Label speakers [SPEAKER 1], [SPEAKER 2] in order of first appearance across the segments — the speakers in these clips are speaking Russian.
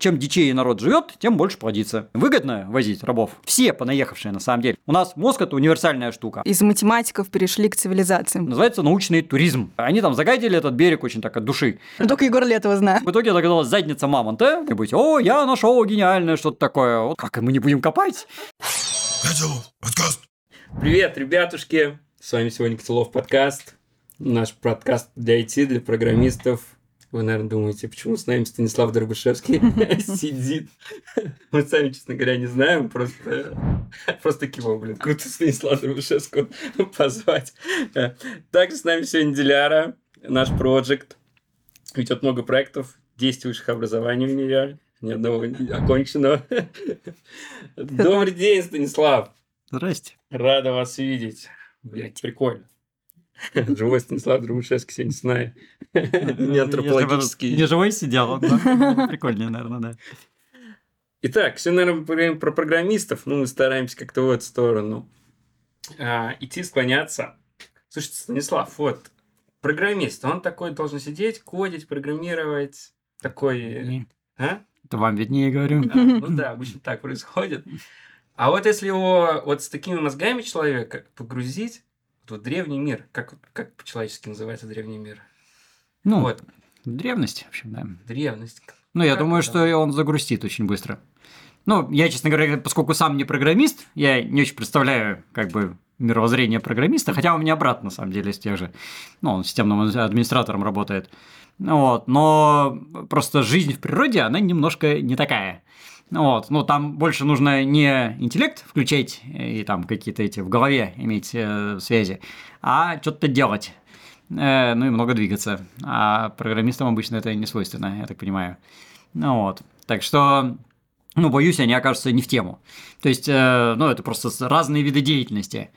[SPEAKER 1] Чем дичее народ живет, тем больше плодится. Выгодно возить рабов. Все понаехавшие, на самом деле. У нас мозг – это универсальная штука.
[SPEAKER 2] Из математиков перешли к цивилизациям.
[SPEAKER 1] Называется научный туризм. Они там загадили этот берег очень так от души.
[SPEAKER 2] Ну, только Егор Летова знает.
[SPEAKER 1] В итоге это оказалась задница мамонта. И быть, о, я нашел гениальное что-то такое. Вот как мы не будем копать?
[SPEAKER 3] подкаст. Привет, ребятушки. С вами сегодня Котелов подкаст. Наш подкаст для IT, для программистов, вы, наверное, думаете, почему с нами Станислав Дорбышевский сидит? Мы сами, честно говоря, не знаем. Просто, просто киво, блин. Круто Станислава Дорбышевского позвать. Также с нами сегодня Диляра, наш проект. Ведет много проектов, 10 высших образований у нее, ни одного оконченного. Добрый день, Станислав.
[SPEAKER 1] Здрасте.
[SPEAKER 3] Рада вас видеть. Блять, прикольно. Живой Станислав Друбушевский сегодня с нами. Не антропологический.
[SPEAKER 1] Не живой сидел, прикольнее, наверное, да.
[SPEAKER 3] Итак, все, наверное, про программистов. Ну, мы стараемся как-то в эту сторону а, идти, склоняться. Слушайте, Станислав, вот, программист, он такой должен сидеть, кодить, программировать, такой...
[SPEAKER 1] А? Это вам виднее говорю.
[SPEAKER 3] А, ну да, обычно так происходит. А вот если его вот с такими мозгами человека погрузить вот древний мир, как, как по-человечески называется древний мир?
[SPEAKER 1] Ну, вот. древность, в общем, да.
[SPEAKER 3] Древность.
[SPEAKER 1] Ну, я как думаю, это? что он загрустит очень быстро. Ну, я, честно говоря, поскольку сам не программист, я не очень представляю, как бы, мировоззрение программиста, хотя у меня брат, на самом деле, из тех же, ну, он системным администратором работает. Вот, но просто жизнь в природе, она немножко не такая. Вот, ну там больше нужно не интеллект включать и там какие-то эти в голове иметь э, связи, а что-то делать. Э, ну и много двигаться. А программистам обычно это не свойственно, я так понимаю. Ну вот. Так что, ну, боюсь, они окажутся не в тему. То есть, э, ну, это просто разные виды деятельности.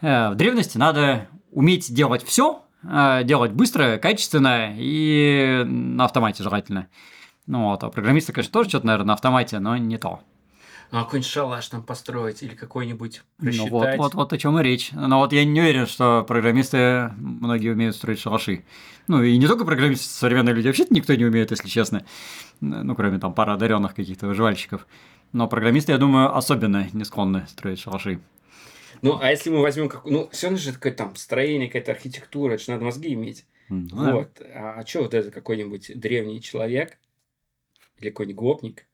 [SPEAKER 1] Э, в древности надо уметь делать все, э, делать быстро, качественно и на автомате желательно. Ну вот, а программисты, конечно, тоже что-то, наверное, на автомате, но не то.
[SPEAKER 3] Ну, а какой-нибудь шалаш там построить или какой-нибудь рассчитать.
[SPEAKER 1] Ну, вот, вот, вот о чем и речь. Но вот я не уверен, что программисты многие умеют строить шалаши. Ну, и не только программисты, современные люди вообще никто не умеет, если честно. Ну, кроме там пары одаренных каких-то выживальщиков. Но программисты, я думаю, особенно не склонны строить шалаши.
[SPEAKER 3] Ну, а если мы возьмем как... Ну, все же такое там строение, какая-то архитектура, это же надо мозги иметь. Mm, вот. Да. А, а что вот это какой-нибудь древний человек, или какой-нибудь гопник.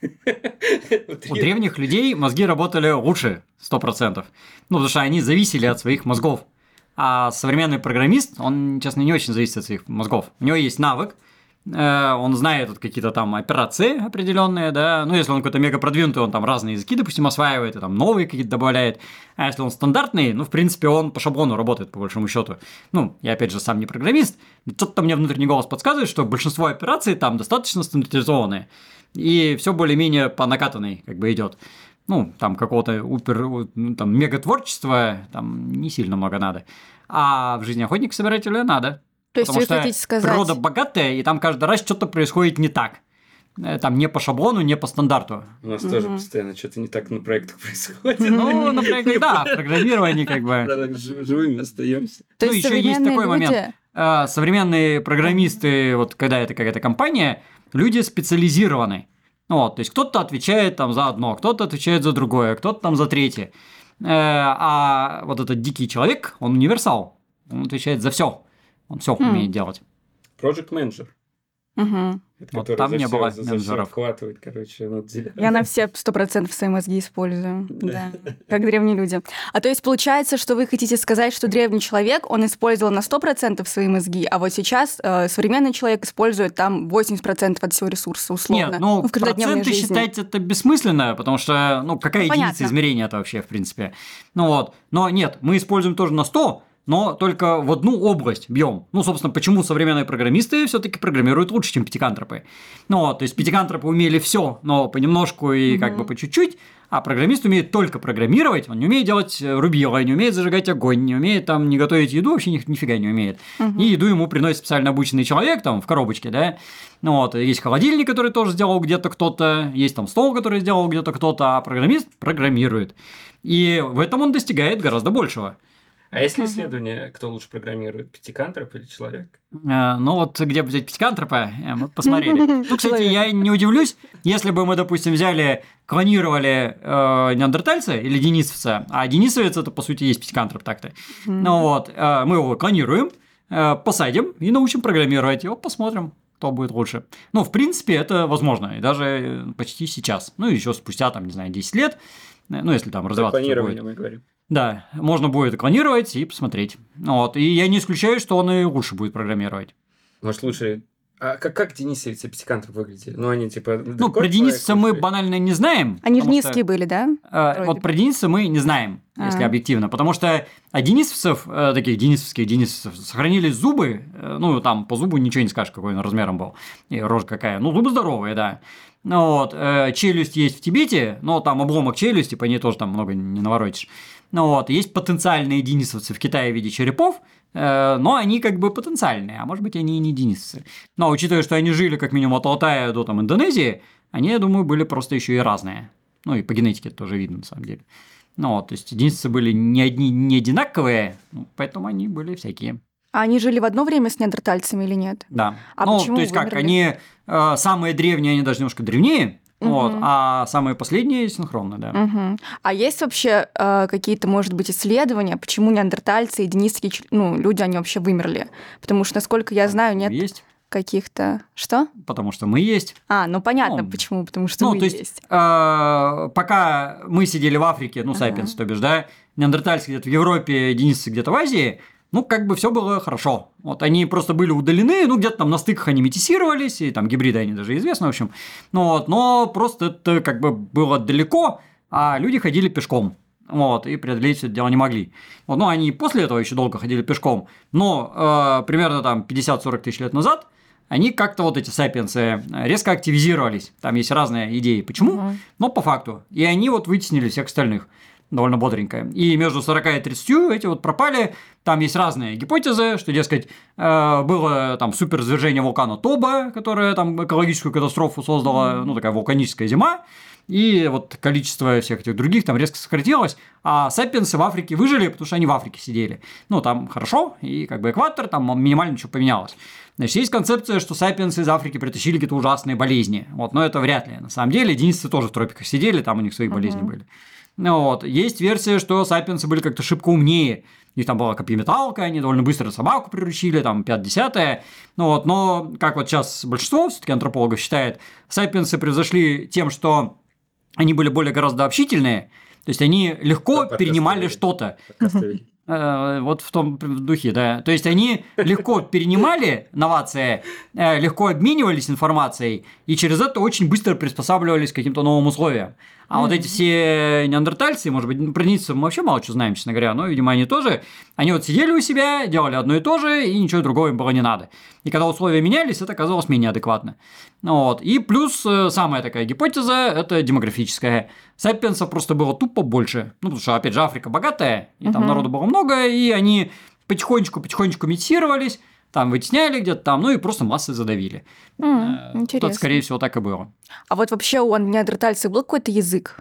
[SPEAKER 1] У древних людей мозги работали лучше, сто процентов. Ну, потому что они зависели от своих мозгов. А современный программист, он, честно, не очень зависит от своих мозгов. У него есть навык, он знает какие-то там операции определенные, да, ну, если он какой-то мега продвинутый, он там разные языки, допустим, осваивает, и там новые какие-то добавляет, а если он стандартный, ну, в принципе, он по шаблону работает, по большому счету. Ну, я, опять же, сам не программист, что-то мне внутренний голос подсказывает, что большинство операций там достаточно стандартизованные, и все более-менее по накатанной как бы идет. Ну, там какого-то упер, ну, там, мега творчества там не сильно много надо. А в жизни охотника-собирателя надо.
[SPEAKER 2] То есть
[SPEAKER 1] Потому
[SPEAKER 2] вы
[SPEAKER 1] что
[SPEAKER 2] хотите сказать...
[SPEAKER 1] природа богатая, и там каждый раз что-то происходит не так. Э, там не по шаблону, не по стандарту.
[SPEAKER 3] У нас тоже постоянно что-то не так на проектах происходит.
[SPEAKER 1] Ну, на проектах, да, в программировании как бы.
[SPEAKER 3] Живыми остаемся.
[SPEAKER 1] Ну, еще есть такой момент. Э, современные программисты, вот когда это какая-то компания, люди специализированы. Вот, то есть кто-то отвечает там за одно, кто-то отвечает за другое, кто-то там за третье. Э, а вот этот дикий человек, он универсал, он отвечает за все. Он все mm. умеет делать.
[SPEAKER 3] Project Manager.
[SPEAKER 2] Угу.
[SPEAKER 1] Это, вот там не было за, менеджеров.
[SPEAKER 3] Вкладывает, короче, ну,
[SPEAKER 2] Я на все сто процентов свои мозги использую, да, как древние люди. А то есть получается, что вы хотите сказать, что древний человек, он использовал на сто процентов свои мозги, а вот сейчас э, современный человек использует там 80% от всего ресурса, условно.
[SPEAKER 1] Нет, ну, в проценты жизни. считать это бессмысленно, потому что, ну, какая ну, единица измерения это вообще, в принципе. Ну вот, но нет, мы используем тоже на 100, но только в одну область бьем. Ну, собственно, почему современные программисты все-таки программируют лучше, чем пятикантропы. Ну, то есть пятикантропы умели все, но понемножку и mm-hmm. как бы по чуть-чуть, а программист умеет только программировать, он не умеет делать рубило, не умеет зажигать огонь, не умеет там не готовить еду, вообще ни, нифига не умеет. Угу. И еду ему приносит специально обученный человек там в коробочке, да. Ну вот, есть холодильник, который тоже сделал где-то кто-то, есть там стол, который сделал где-то кто-то, а программист программирует. И в этом он достигает гораздо большего.
[SPEAKER 3] А есть ли исследование, кто лучше программирует, пятикантроп или человек?
[SPEAKER 1] Э, ну вот где взять пятикантропа, э, мы посмотрели. Ну, кстати, я не удивлюсь, если бы мы, допустим, взяли, клонировали э, неандертальца или денисовца, а денисовец это, по сути, есть пятикантроп так-то. Ну вот, э, мы его клонируем, э, посадим и научим программировать, и вот посмотрим, кто будет лучше. Ну, в принципе, это возможно, и даже э, почти сейчас. Ну, еще спустя, там, не знаю, 10 лет, э, ну, если там развиваться
[SPEAKER 3] Клонирование мы говорим.
[SPEAKER 1] Да, можно будет клонировать и посмотреть. Вот. И я не исключаю, что он и лучше будет программировать.
[SPEAKER 3] Может, лучше... А как, как денисовец и пятикантроп выглядели? Ну, они типа...
[SPEAKER 1] Ну, про денисовца мы банально не знаем.
[SPEAKER 2] Они же низкие
[SPEAKER 1] что,
[SPEAKER 2] были, да? вроде
[SPEAKER 1] вот
[SPEAKER 2] бы.
[SPEAKER 1] про денисовца мы не знаем, если
[SPEAKER 2] А.
[SPEAKER 1] объективно. Потому что от денисовцев, э, таких денисовских денисовцев, сохранились зубы. э, ну, там по зубу ничего не скажешь, какой он размером был. И рожа какая. Ну, зубы здоровые, да. Ну, вот, э, челюсть есть в Тибете, но там обломок челюсти, по ней тоже там много не наворотишь. Ну вот, есть потенциальные денисовцы в Китае в виде черепов, э, но они как бы потенциальные, а может быть они и не денисовцы. Но учитывая, что они жили как минимум от Алтая до там Индонезии, они, я думаю, были просто еще и разные. Ну и по генетике это тоже видно на самом деле. Ну вот, то есть денисовцы были не одни не одинаковые, ну, поэтому они были всякие.
[SPEAKER 2] А они жили в одно время с неандертальцами или нет?
[SPEAKER 1] Да.
[SPEAKER 2] А
[SPEAKER 1] ну,
[SPEAKER 2] почему
[SPEAKER 1] то есть как,
[SPEAKER 2] вымерли?
[SPEAKER 1] они э, самые древние, они даже немножко древнее, вот,
[SPEAKER 2] Мгм.
[SPEAKER 1] а самые последние синхронно, да.
[SPEAKER 2] Мгм. А есть вообще э, какие-то, может быть, исследования, почему неандертальцы и денисские ну, люди, они вообще вымерли? Потому что, насколько я знаю, нет
[SPEAKER 1] Есть,
[SPEAKER 2] каких-то... Что?
[SPEAKER 1] потому что мы есть.
[SPEAKER 2] А, ну понятно,
[SPEAKER 1] Ну,
[SPEAKER 2] почему, потому что
[SPEAKER 1] ну,
[SPEAKER 2] вы
[SPEAKER 1] то есть,
[SPEAKER 2] есть.
[SPEAKER 1] э, пока мы сидели в Африке, ну,
[SPEAKER 2] Ага.
[SPEAKER 1] сапиенс, то бишь, да, неандертальцы где-то в Европе, денисцы где-то в Азии, ну, как бы все было хорошо. Вот они просто были удалены, ну, где-то там на стыках они метисировались, и там гибриды они даже известны, в общем. Ну, вот, но просто это как бы было далеко, а люди ходили пешком. Вот, и преодолеть все это дело не могли. Вот, ну, они после этого еще долго ходили пешком, но э, примерно там 50-40 тысяч лет назад они как-то вот эти сапиенсы э, резко активизировались. Там есть разные идеи, почему,
[SPEAKER 2] Мгм.
[SPEAKER 1] но по факту. И они вот вытеснили всех остальных довольно бодренько. И между 40 и 30 эти вот пропали. Там есть разные гипотезы, что, дескать, э, было там суперзвержение вулкана Тоба, которое там экологическую катастрофу создало, ну, такая вулканическая зима. И вот количество всех этих других там резко сократилось, а сапиенсы в Африке выжили, потому что они в Африке сидели. Ну, там хорошо, и как бы экватор, там минимально ничего поменялось. Значит, есть концепция, что сапиенсы из Африки притащили какие-то ужасные болезни. Вот, но это вряд ли. На самом деле, единицы тоже в тропиках сидели, там у них свои болезни были. Ну, вот. Есть версия, что сапиенсы были как-то шибко умнее. У них там была копьеметалка, они довольно быстро собаку приручили, там 5-10. Ну вот, но, как вот сейчас большинство все-таки антропологов считает, сапиенсы превзошли тем, что они были более гораздо общительные, то есть они легко
[SPEAKER 3] Да,
[SPEAKER 1] перенимали что-то. Э, Вот в том духе, да. То есть они легко перенимали новации, э, легко обменивались информацией, и через это очень быстро приспосабливались к каким-то новым условиям. А вот эти все неандертальцы, может быть, ну, про ниццев мы вообще мало что знаем, честно говоря, но, видимо, они тоже, они вот сидели у себя, делали одно и то же, и ничего другого им было не надо. И когда условия менялись, это казалось менее адекватно. Ну Вот. И плюс э, самая такая гипотеза – это демографическая. Сапиенсов просто было тупо больше. Ну, потому что, опять же, Африка богатая, и там
[SPEAKER 2] Мгм.
[SPEAKER 1] народу было много, и они потихонечку-потихонечку метисировались, там вытесняли где-то там, ну и просто массы задавили.
[SPEAKER 2] М,
[SPEAKER 1] Э,
[SPEAKER 2] Интересно.
[SPEAKER 1] Тут, скорее всего, так и было.
[SPEAKER 2] А вот вообще у неандертальцев был какой-то язык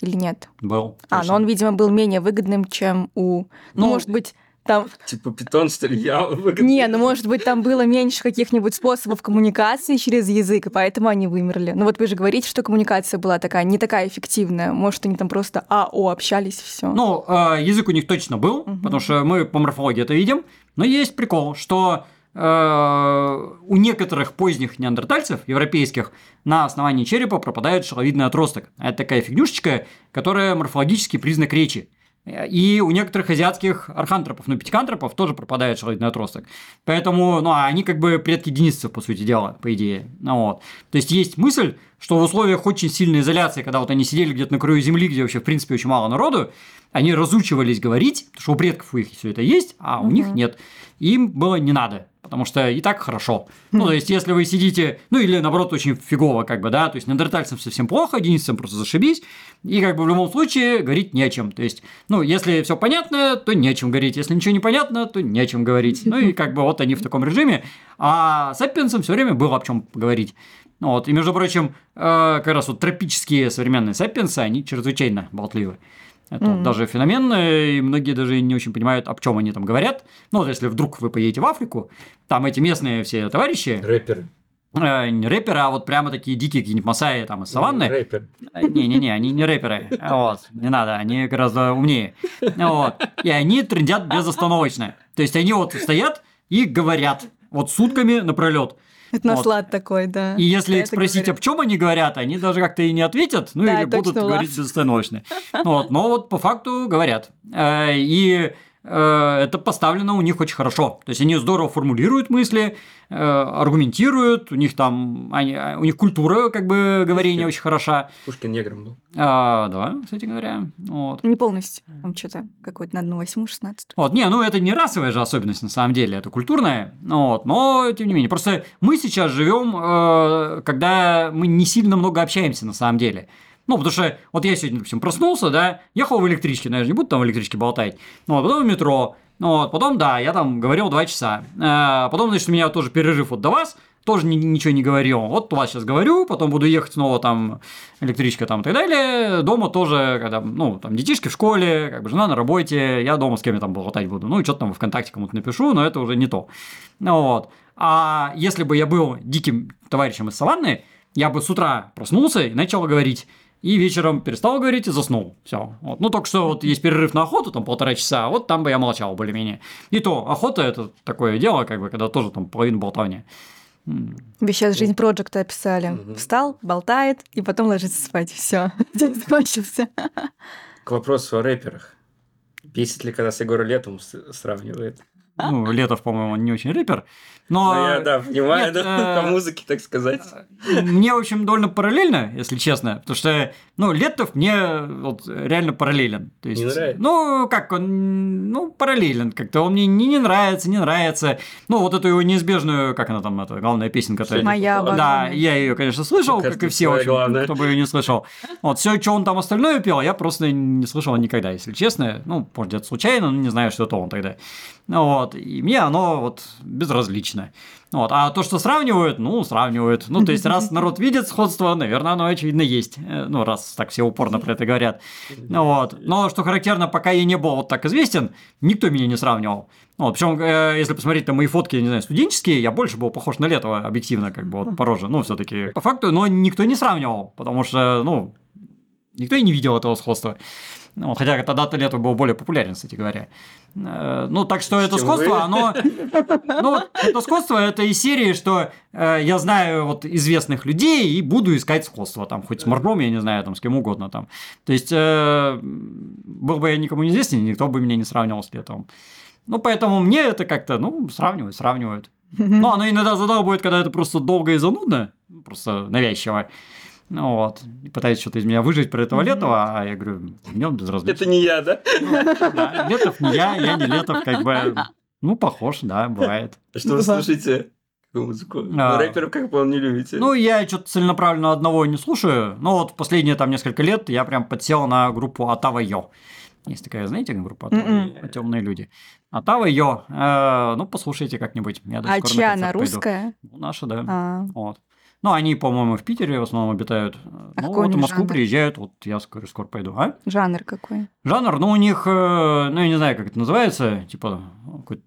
[SPEAKER 2] или нет?
[SPEAKER 1] Был.
[SPEAKER 2] А,
[SPEAKER 1] точно.
[SPEAKER 2] но он, видимо, был менее выгодным, чем у... Ну,
[SPEAKER 1] Ну,
[SPEAKER 2] может быть, там...
[SPEAKER 3] Типа питон, что ли? Я выгодный.
[SPEAKER 2] Не, ну, может быть, там было меньше каких-нибудь способов коммуникации через язык, и поэтому они вымерли. Ну, вот вы же говорите, что коммуникация была такая, не такая эффективная. Может, они там просто АО общались, все.
[SPEAKER 1] Ну, э, язык у них точно был,
[SPEAKER 2] Мгм.
[SPEAKER 1] потому что мы по морфологии это видим. Но есть прикол, что э, у некоторых поздних неандертальцев, европейских, на основании черепа пропадает шеловидный отросток. Это такая фигнюшечка, которая морфологический признак речи. И у некоторых азиатских архантропов, ну, пятикантропов тоже пропадает шеловидный отросток. Поэтому, ну, а они как бы предки денисцев, по сути дела, по идее. Ну, вот. То есть, есть мысль, что в условиях очень сильной изоляции, когда вот они сидели где-то на краю земли, где вообще, в принципе, очень мало народу, они разучивались говорить, потому что у предков у их все это есть, а у
[SPEAKER 2] Мгм.
[SPEAKER 1] них нет. Им было не надо, потому что и так хорошо. Ну, то есть, если вы сидите, ну, или наоборот, очень фигово, как бы, да, то есть, неандертальцам совсем плохо, денисцам просто зашибись, и как бы в любом случае говорить не о чем. То есть, ну, если все понятно, то не о чем говорить, если ничего не понятно, то не о чем говорить. Ну, и как бы вот они в таком режиме, а сапиенсам все время было о чем говорить. Ну Вот, и, между прочим, э, как раз вот тропические современные сапиенсы, они чрезвычайно болтливы. Это mm-hmm. даже феномен, и многие даже не очень понимают, об чем они там говорят. Ну, вот если вдруг вы поедете в Африку, там эти местные все товарищи...
[SPEAKER 3] Рэперы.
[SPEAKER 1] Э, не рэперы, а вот прямо такие дикие какие-нибудь масаи там из саванны.
[SPEAKER 3] Ну, рэпер.
[SPEAKER 1] Э, не-не-не, они не рэперы. Вот, не надо, они гораздо умнее. Вот. И они трендят безостановочно. То есть они вот стоят и говорят вот сутками напролет.
[SPEAKER 2] Это наслад вот. такой, да.
[SPEAKER 1] И если их спросить, говорят. о чем они говорят, они даже как-то и не ответят, ну да, или будут говорить безостановочно. Вот, но вот по факту говорят. Э, и это поставлено у них очень хорошо. То есть они здорово формулируют мысли, э, аргументируют, у них там, они, у них культура, как бы, говорения Пушкин. очень хороша.
[SPEAKER 3] Пушкин негром был.
[SPEAKER 1] А, да, кстати говоря. Вот.
[SPEAKER 2] Не полностью, там что-то какой-то на одну восьмую, шестнадцать.
[SPEAKER 1] Вот, не, ну это не расовая же особенность на самом деле, это культурная, вот, но тем не менее. Просто мы сейчас живем, э, когда мы не сильно много общаемся на самом деле. Ну, потому что вот я сегодня, допустим, проснулся, да, ехал в электричке, наверное, не буду там в электричке болтать, ну, вот, потом в метро, ну, вот, потом, да, я там говорил два часа, а, потом, значит, у меня тоже перерыв вот до вас, тоже ни, ничего не говорил. Вот у вас сейчас говорю, потом буду ехать снова там электричка там и так далее. Дома тоже, когда, ну, там детишки в школе, как бы жена на работе, я дома с кем-то там болтать буду. Ну, и что-то там ВКонтакте кому-то напишу, но это уже не то. Ну, вот. А если бы я был диким товарищем из саванны, я бы с утра проснулся и начал говорить и вечером перестал говорить и заснул. Все. Вот. Ну, только что вот есть перерыв на охоту, там полтора часа, вот там бы я молчал более-менее. И то, охота это такое дело, как бы, когда тоже там половину болтания.
[SPEAKER 2] Вы сейчас жизнь проекта описали. Угу. Встал, болтает, и потом ложится спать. Все, день закончился.
[SPEAKER 3] К вопросу о рэперах. Бесит ли, когда с Егора Летом сравнивает?
[SPEAKER 1] Ну, Летов, по-моему, не очень рэпер. Но...
[SPEAKER 3] Ну, я, да, понимаю, Нет, да, э... по музыке, так сказать.
[SPEAKER 1] Мне, в общем, довольно параллельно, если честно, потому что, ну, Летов мне вот реально параллелен.
[SPEAKER 3] То есть, не нравится?
[SPEAKER 1] Ну, как он, ну, параллелен как-то, он мне не, не нравится, не нравится. Ну, вот эту его неизбежную, как она там, эта главная песенка. -то,
[SPEAKER 2] Моя
[SPEAKER 1] Да, я ее, конечно, слышал,
[SPEAKER 3] Кажется,
[SPEAKER 1] как и все, очень, кто бы ее не слышал. Вот, все, что он там остальное пел, я просто не слышал никогда, если честно. Ну, может, где-то случайно, но не знаю, что это он тогда. Вот, и мне оно вот безразлично. Вот. А то, что сравнивают, ну, сравнивают. Ну, то есть, раз народ видит сходство, наверное, оно, очевидно, есть. Э, ну, раз так все упорно про это говорят. Вот. Но, что характерно, пока я не был вот так известен, никто меня не сравнивал. Вот. Причем, э, если посмотреть на мои фотки, не знаю, студенческие, я больше был похож на Летова, объективно, как бы, вот, по роже. Ну, все таки по факту, но никто не сравнивал, потому что, ну, никто и не видел этого сходства. Ну, хотя тогда-то лето был более популярен, кстати говоря. Э, ну, так что это сходство, оно... Ну, это сходство, это из серии, что э, я знаю вот известных людей и буду искать сходство, там, хоть с Марком, я не знаю, там, с кем угодно там. То есть, э, был бы я никому не известен, никто бы меня не сравнивал с летом. Ну, поэтому мне это как-то, ну, сравнивают, сравнивают. Ну, оно иногда задалбывает, когда это просто долго и занудно, просто навязчиво. Ну вот, и пытается что-то из меня выжить про этого Летова, а я говорю, в нем безразлично.
[SPEAKER 3] Это не я, да?
[SPEAKER 1] Ну, да, Летов не я, я не Летов, как бы, ну, похож, да, бывает.
[SPEAKER 3] А что вы слушаете? Какую музыку? А, рэперов, как бы, не любите?
[SPEAKER 1] Ну, я что-то целенаправленно одного не слушаю, но вот последние там несколько лет я прям подсел на группу Атава Йо. Есть такая, знаете, группа Атава. Темные люди. Атава Йо. Э, ну, послушайте как-нибудь.
[SPEAKER 2] Я а чья она, русская?
[SPEAKER 1] Ну, наша, да. А. Вот. Ну, они, по-моему, в Питере в основном обитают. А ну, вот в Москву жанр? приезжают, вот я скоро, скоро пойду. А?
[SPEAKER 2] Жанр какой?
[SPEAKER 1] Жанр, ну, у них, э, ну, я не знаю, как это называется, типа,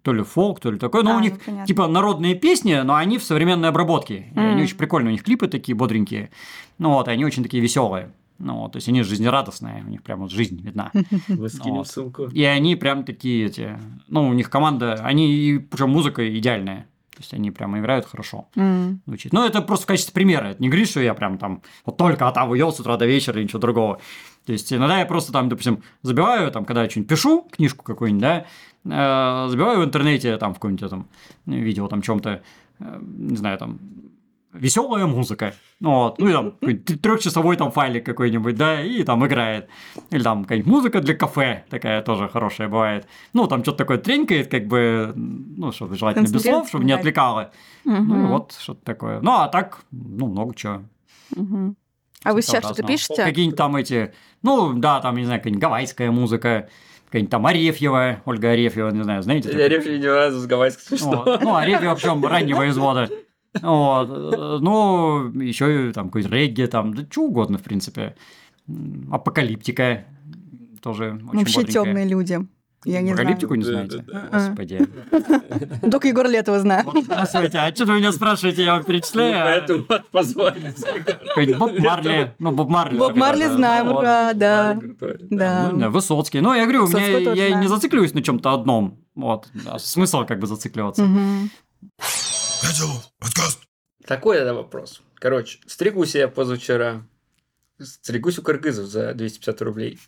[SPEAKER 1] то ли фолк, то ли такой, но а, у них, ну, типа, народные песни, но они в современной обработке. Mm. они очень прикольные, у них клипы такие бодренькие, ну, вот, и они очень такие веселые. Ну, вот, то есть они жизнерадостные, у них прям вот жизнь видна.
[SPEAKER 3] Мы скинем вот. ссылку.
[SPEAKER 1] И они прям такие эти, ну, у них команда, они, причем музыка идеальная. То есть они прямо играют хорошо. Mm. Звучит. Ну, это просто в качестве примера. Это не говорит, что я прям там вот только а там уел с утра до вечера и ничего другого. То есть иногда я просто там, допустим, забиваю, там, когда я что-нибудь пишу, книжку какую-нибудь, да, э, забиваю в интернете, там, в каком-нибудь там видео, там, чем-то, э, не знаю, там, веселая музыка. Вот. Ну и там трехчасовой там файлик какой-нибудь, да, и там играет. Или там какая-нибудь музыка для кафе, такая тоже хорошая бывает. Ну, там что-то такое тренькает, как бы, ну, чтобы желательно без слов, чтобы не отвлекало. Угу. Ну, вот что-то такое. Ну, а так, ну, много чего.
[SPEAKER 2] Угу. А вы сейчас что-то пишете?
[SPEAKER 1] Какие-нибудь там эти, ну, да, там, не знаю, какая-нибудь гавайская музыка, какая-нибудь там Арефьева, Ольга Арефьева, не знаю, знаете?
[SPEAKER 3] Арефьева не разу с гавайской смешно.
[SPEAKER 1] Ну, Арефьева, причем раннего извода. Вот. Ну, еще там какой-то регги, там, да что угодно, в принципе. Апокалиптика. тоже очень
[SPEAKER 2] Вообще
[SPEAKER 1] бодренькая.
[SPEAKER 2] темные люди. Я не знаю.
[SPEAKER 1] Апокалиптику не
[SPEAKER 3] Да,
[SPEAKER 1] знаете?
[SPEAKER 3] да,
[SPEAKER 2] да.
[SPEAKER 1] Господи.
[SPEAKER 2] Только Егор Летова знает.
[SPEAKER 1] Здравствуйте, а что вы меня спрашиваете, я вам
[SPEAKER 3] Ну,
[SPEAKER 1] перечисляю? а?
[SPEAKER 3] Поэтому позвали.
[SPEAKER 1] Боб Марли. Ну, Боб Марли.
[SPEAKER 2] Боб Марли знаем, да. Да.
[SPEAKER 1] Ну, Высоцкий. Ну, я говорю, я
[SPEAKER 2] знаю.
[SPEAKER 1] не зацикливаюсь на чем-то одном. Вот. А смысл как бы зацикливаться.
[SPEAKER 2] Мгм.
[SPEAKER 3] Такой тогда вопрос. Короче, стригусь я позавчера. Стригусь у кыргызов за 250 рублей.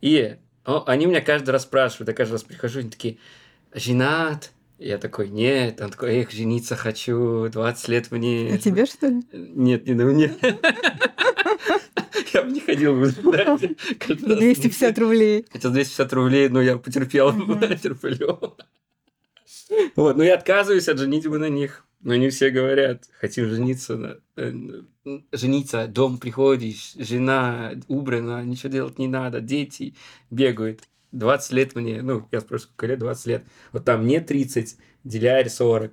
[SPEAKER 3] И о, они меня каждый раз спрашивают, я каждый раз прихожу, они такие, женат? Я такой, нет. Он такой, эх, жениться хочу, 20 лет мне.
[SPEAKER 2] А тебе, что ли?
[SPEAKER 3] Нет, не на мне. Я бы не ходил раз.
[SPEAKER 2] 250 рублей.
[SPEAKER 3] Хотя 250 рублей, но я потерпел, терплю. Вот, но я отказываюсь от женитьбы на них. Но они все говорят, хотим жениться. На... э, Жениться, дом приходишь, жена убрана, ничего делать не надо, дети бегают. 20 лет мне, ну, я спрашиваю, сколько лет? 20 лет. Вот там мне 30, Диляре 40.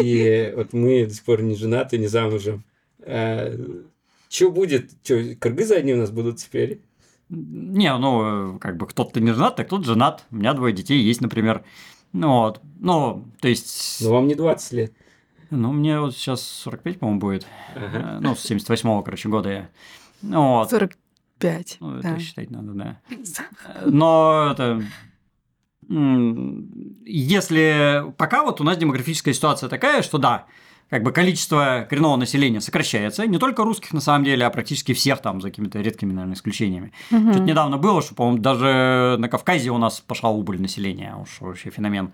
[SPEAKER 3] И вот мы до сих пор не женаты, не замужем. Что будет? Что, кыргызы одни у нас будут теперь?
[SPEAKER 1] Не, ну, как бы кто-то не женат, так кто-то женат. У меня двое детей есть, например. Ну, вот. Ну, то есть...
[SPEAKER 3] Ну, вам не 20 лет.
[SPEAKER 1] Ну, мне вот сейчас 45, по-моему, будет.
[SPEAKER 3] Ага.
[SPEAKER 1] Э, Ну, с 78-го, короче, года я. Ну, вот.
[SPEAKER 2] 45.
[SPEAKER 1] Ну, это
[SPEAKER 2] да.
[SPEAKER 1] считать надо, да. Но это... Если пока вот у нас демографическая ситуация такая, что да, как бы количество коренного населения сокращается, не только русских на самом деле, а практически всех там, за какими-то редкими, наверное, исключениями.
[SPEAKER 2] Мгм.
[SPEAKER 1] Тут недавно было, что, по-моему, даже на Кавказе у нас пошла убыль населения, уж вообще феномен.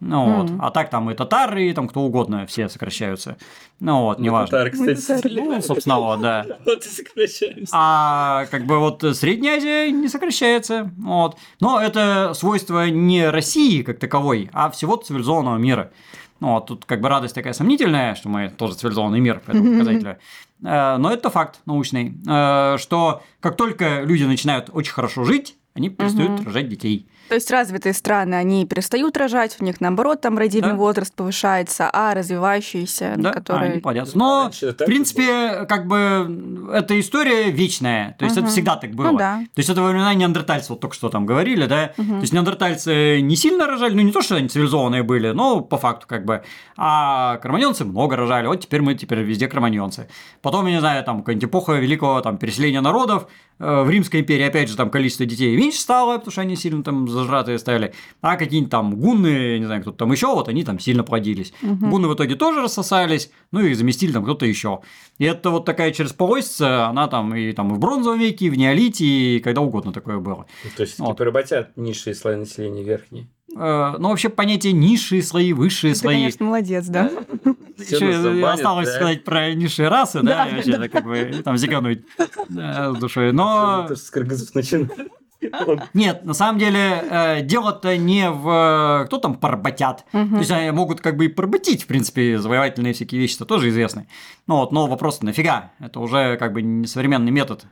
[SPEAKER 1] Ну вот,
[SPEAKER 2] Мгм.
[SPEAKER 1] а так там и татары, и там кто угодно, все сокращаются. Ну вот,
[SPEAKER 3] Мы
[SPEAKER 1] неважно.
[SPEAKER 3] татары, кстати,
[SPEAKER 2] татары.
[SPEAKER 1] Ну, собственно, вот, да.
[SPEAKER 3] Вот и сокращаемся.
[SPEAKER 1] А как бы вот Средняя Азия не сокращается. Вот. Но это свойство не России как таковой, а всего цивилизованного мира. Ну, вот тут как бы радость такая сомнительная, что мы тоже цивилизованный мир по этому показателю. Э, Но это факт научный, э, что как только люди начинают очень хорошо жить, они перестают рожать детей.
[SPEAKER 2] То есть развитые страны, они перестают рожать, у них наоборот там родильный
[SPEAKER 1] Да.
[SPEAKER 2] возраст повышается, а развивающиеся, ну,
[SPEAKER 1] Да,
[SPEAKER 2] которые...
[SPEAKER 1] они плодятся. Но,
[SPEAKER 3] Раньше
[SPEAKER 1] в принципе, как бы эта история вечная. То есть это
[SPEAKER 2] Мгм.
[SPEAKER 1] всегда так было.
[SPEAKER 2] Ну да.
[SPEAKER 1] То есть это во времена неандертальцев, вот только что там говорили, да.
[SPEAKER 2] Мгм.
[SPEAKER 1] То есть неандертальцы не сильно рожали, ну не то, что они цивилизованные были, но по факту как бы. А кроманьонцы много рожали, вот теперь мы теперь везде кроманьонцы. Потом, я не знаю, там какая-нибудь эпоха великого там переселения народов, э, в Римской империи, опять же, там количество детей меньше стало, потому что они сильно там зажратые стали. А какие-нибудь там гунны, не знаю, кто-то там еще, вот они там сильно плодились.
[SPEAKER 2] Мгм.
[SPEAKER 1] Гунны в итоге тоже рассосались, ну и заместили там кто-то еще. И это вот такая через полосица, она там и там и в бронзовом веке, и в неолите, и когда угодно такое было.
[SPEAKER 3] Ну, То есть,
[SPEAKER 1] Вот.
[SPEAKER 3] типа, работят низшие слои населения, верхние.
[SPEAKER 1] Э, Ну, вообще понятие низшие слои, высшие
[SPEAKER 2] Ты,
[SPEAKER 1] слои.
[SPEAKER 2] конечно, молодец, да?
[SPEAKER 1] Осталось
[SPEAKER 3] да?
[SPEAKER 1] сказать про низшие расы, да,
[SPEAKER 2] Да,
[SPEAKER 1] вообще это как бы там зигануть да, с душой. Но
[SPEAKER 3] Тоже с кыргызов.
[SPEAKER 1] нет, на самом деле э, дело-то не в кто там поработят. То есть они могут как бы и поработить, в принципе, завоевательные всякие вещи-то тоже известны. Ну вот, но вопрос нафига? Это уже как бы не современный метод.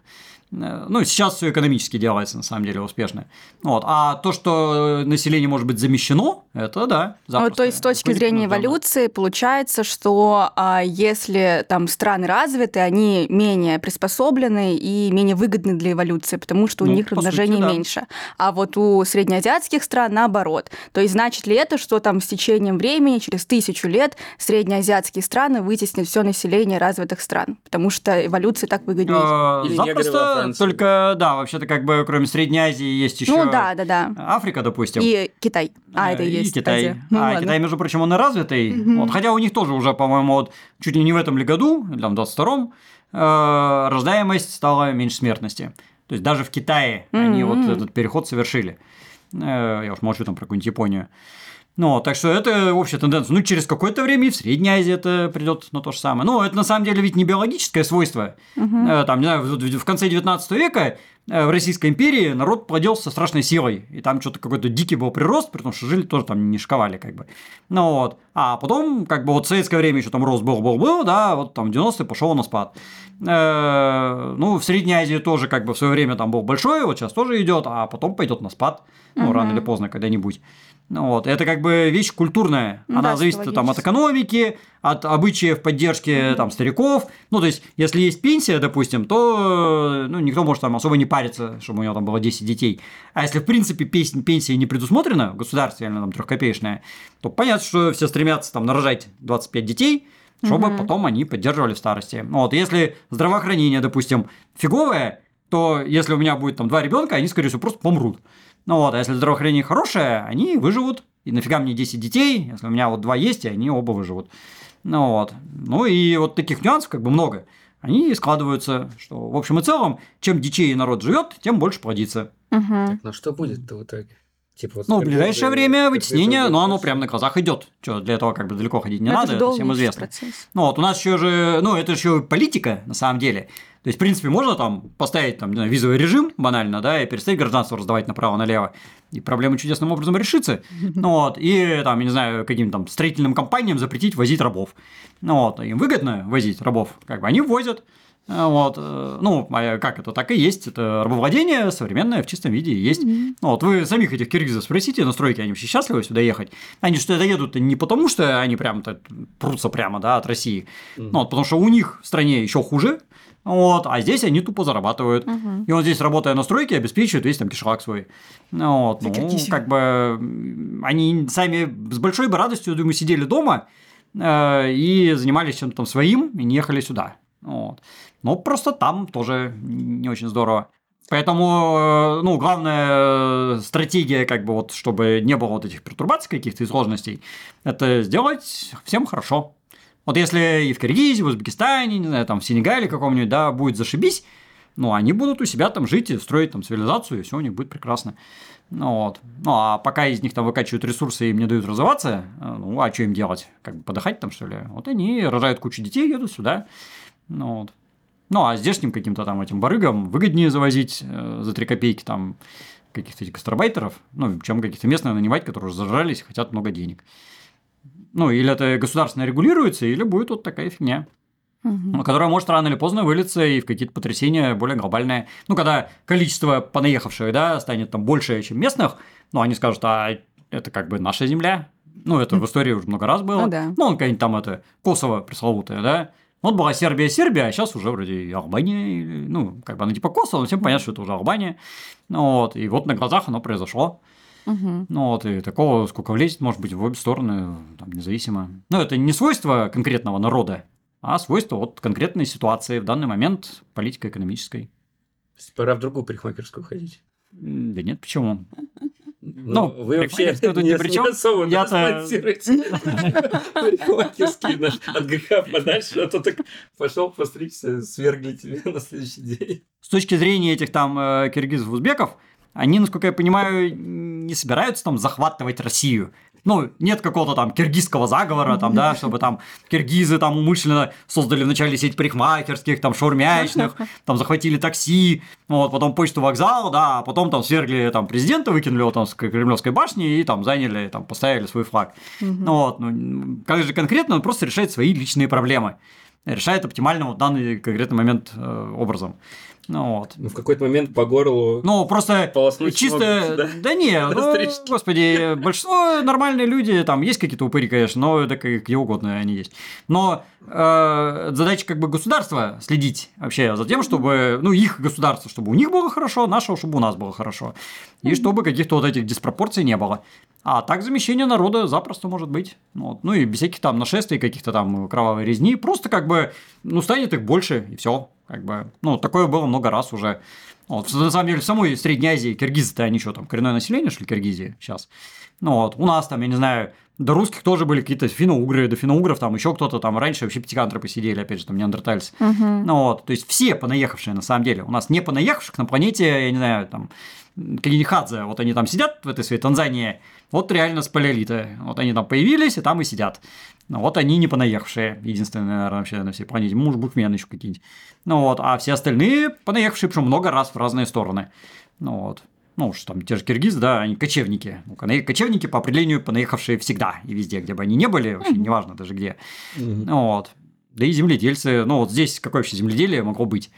[SPEAKER 1] Э, Ну, сейчас все экономически делается, на самом деле, успешно. Вот. А то, что население может быть замещено, это да.
[SPEAKER 2] Ну, то есть с точки зрения эволюции получается, что а, если там страны развиты, они менее приспособлены и менее выгодны для эволюции, потому что у
[SPEAKER 1] Ну,
[SPEAKER 2] них размножение
[SPEAKER 1] сути, да.
[SPEAKER 2] меньше. А вот у среднеазиатских стран наоборот. То есть значит ли это, что там с течением времени, через тысячу лет, среднеазиатские страны вытеснят все население развитых стран? Потому что эволюция так выгоднее.
[SPEAKER 1] Э,
[SPEAKER 3] Или
[SPEAKER 1] Запросто,
[SPEAKER 3] Франции.
[SPEAKER 1] только, да, вообще-то как бы кроме Средней Азии есть еще
[SPEAKER 2] Ну да, да, да.
[SPEAKER 1] Африка, допустим.
[SPEAKER 2] И Китай. А, это
[SPEAKER 1] Э,
[SPEAKER 2] и
[SPEAKER 1] и
[SPEAKER 2] есть
[SPEAKER 1] Китай.
[SPEAKER 2] Азия. Ну
[SPEAKER 1] а
[SPEAKER 2] ладно.
[SPEAKER 1] Китай, между прочим, он и развитый.
[SPEAKER 2] Мгм.
[SPEAKER 1] Вот, хотя у них тоже уже, по-моему, вот чуть ли не в этом ли году, или там в 22-м, э, рождаемость стала меньше смертности. То есть даже в Китае они вот этот переход совершили. Э, я уж молчу там про какую-нибудь Японию. Ну, так что это общая тенденция. Ну, через какое-то время и в Средней Азии это придет на то же самое. Ну, это на самом деле ведь не биологическое свойство. Э, Там, не знаю, в конце 19 века э, в Российской империи народ плодился со страшной силой. И там что-то какой-то дикий был прирост, потому что жили тоже там не шковали, как бы. Ну вот. А потом, как бы вот в советское время еще там рост был, был, был, да, вот там в 90-е пошел на спад. Э, Ну, в Средней Азии тоже как бы в свое время там был большой, вот сейчас тоже идет, а потом пойдет на спад. Ну, рано или поздно, когда-нибудь. Ну, вот. Это как бы вещь культурная.
[SPEAKER 2] Ну
[SPEAKER 1] Она
[SPEAKER 2] да,
[SPEAKER 1] зависит там от экономики, от обычаев поддержки там стариков. Ну, то есть, если есть пенсия, допустим, то ну, никто может там особо не париться, чтобы у него там было 10 детей. А если, в принципе, пенсия не предусмотрена, государственная, там, трехкопеечная, то понятно, что все стремятся там нарожать 25 детей, чтобы угу. потом они поддерживали в старости. Вот, если здравоохранение, допустим, фиговое, то если у меня будет там два ребенка, они, скорее всего, просто помрут. Ну вот, а если здравоохранение хорошее, они выживут. И нафига мне 10 детей, если у меня вот два есть, и они оба выживут. Ну вот. Ну и вот таких нюансов как бы много. Они складываются, что в общем и целом, чем дичее народ живет, тем больше плодится.
[SPEAKER 2] Угу.
[SPEAKER 3] Так, ну что будет-то в итоге?
[SPEAKER 1] Типа, вот ну, в ближайшее время вытеснение, но оно прямо на глазах идет. Что, для этого как бы далеко ходить не но надо, это, это всем известно. Процесс. Ну, вот у нас еще же, ну, это еще политика, на самом деле. То есть, в принципе, можно там поставить там, знаю, визовый режим банально, да, и перестать гражданство раздавать направо-налево, и проблема чудесным образом решится. Ну вот, и там, я не знаю, каким там строительным компаниям запретить возить рабов. Ну вот, им выгодно возить рабов, как бы они возят. Вот, э, ну, как это так и есть, это рабовладение современное в чистом виде есть. Mm-hmm. Ну, вот вы самих этих киргизов спросите, на стройке они вообще счастливы сюда ехать? Они что это едут не потому, что они прям-то прутся прямо, да, от России, mm-hmm. ну, вот, потому что у них в стране еще хуже, вот, а здесь они тупо зарабатывают. Угу. И он здесь, работая на стройке, обеспечивает весь там кишлак свой. Вот, ну, как бы они сами с большой бы радостью, думаю, сидели дома э, и занимались чем-то там своим и не ехали сюда. Вот. Но просто там тоже не очень здорово. Поэтому, э, ну, главная стратегия, как бы вот, чтобы не было вот этих пертурбаций каких-то и сложностей, это сделать всем хорошо. Вот если и в Киргизии, в Узбекистане, не знаю, там в Сенегале каком-нибудь, да, будет зашибись, ну, они будут у себя там жить и строить там цивилизацию, и все у них будет прекрасно. Ну, вот. Ну, а пока из них там выкачивают ресурсы и им не дают развиваться, э, ну, а что им делать? Как бы подыхать там, что ли? Вот они рожают кучу детей, едут сюда. Ну, вот. Ну, а здешним каким-то там этим барыгам выгоднее завозить э, за 3 копейки там каких-то этих гастробайтеров, ну, чем каких-то местных нанимать, которые уже зажрались и хотят много денег. Ну, или это государственно регулируется, или будет вот такая фигня. Угу. Которая может рано или поздно вылиться и в какие-то потрясения более глобальные. Ну, когда количество понаехавших, да, станет там больше, чем местных, ну, они скажут, а это как бы наша земля. Ну, это в истории уже много раз было.
[SPEAKER 2] Ну, да.
[SPEAKER 1] ну он какая-нибудь там это Косово пресловутое, да. Вот была Сербия, Сербия, а сейчас уже вроде и Албания, ну, как бы она типа Косово, но всем понятно, что это уже Албания. Ну, вот, и вот на глазах оно произошло.
[SPEAKER 2] Угу.
[SPEAKER 1] Ну вот, и такого сколько влезет, может быть, в обе стороны, там, независимо. Но это не свойство конкретного народа, а свойство вот конкретной ситуации в данный момент политико-экономической.
[SPEAKER 3] Пора в другую парикмахерскую ходить.
[SPEAKER 1] Да нет, почему?
[SPEAKER 3] Ну, ну вы вообще не, при чем? особо Я-то... парикмахерский наш от греха подальше, а то так пошел постричься, свергли тебе на следующий день.
[SPEAKER 1] С точки зрения этих там э, киргизов-узбеков, они, насколько я понимаю, не собираются там захватывать Россию. Ну, нет какого-то там киргизского заговора, там, да, чтобы там киргизы там умышленно создали вначале сеть парикмахерских, там, шаурмячных, там, захватили такси, вот, потом почту вокзал, да, а потом там свергли там президента, выкинули его там с Кремлевской башни и там заняли, там, поставили свой флаг. Ну, вот, ну, как же конкретно он просто решает свои личные проблемы решает оптимальным в данный конкретный момент э, образом. Ну, вот.
[SPEAKER 3] Ну, в какой-то момент по горлу.
[SPEAKER 1] Ну, просто чисто. Могут, да? да не, ну, господи, большинство нормальные люди, там есть какие-то упыри, конечно, но это где угодно они есть. Но э, задача как бы государства следить вообще за тем, чтобы, ну, их государство, чтобы у них было хорошо, нашего, чтобы у нас было хорошо. И чтобы каких-то вот этих диспропорций не было. А так замещение народа запросто может быть. Вот. Ну и без всяких там нашествий, каких-то там кровавой резни. Просто как бы, ну, станет их больше, и все. Как бы, ну, такое было много раз уже. Вот, на самом деле, в самой Средней Азии киргизы-то они что там, коренное население, что ли, Киргизии сейчас? Ну вот, у нас там, я не знаю, до русских тоже были какие-то финно-угры, до финно-угров там еще кто-то там раньше вообще пятикантропы посидели, опять же, там неандертальцы.
[SPEAKER 2] Угу.
[SPEAKER 1] Ну вот, то есть все понаехавшие на самом деле. У нас не понаехавших на планете, я не знаю, там, Калинихадзе, вот они там сидят в этой своей Танзании, вот реально с палеолита. Вот они там появились, и там и сидят. Ну, вот они не понаехавшие, единственные, наверное, вообще на всей планете. Муж букмен еще какие-нибудь. Ну вот, а все остальные понаехавшие, причем много раз в разные стороны. Ну вот. Ну, уж там те же киргизы, да, они кочевники. Ну, кочевники по определению понаехавшие всегда и везде, где бы они ни были, вообще неважно даже где. Ну, вот. Да и земледельцы, ну вот здесь какое вообще земледелие могло быть?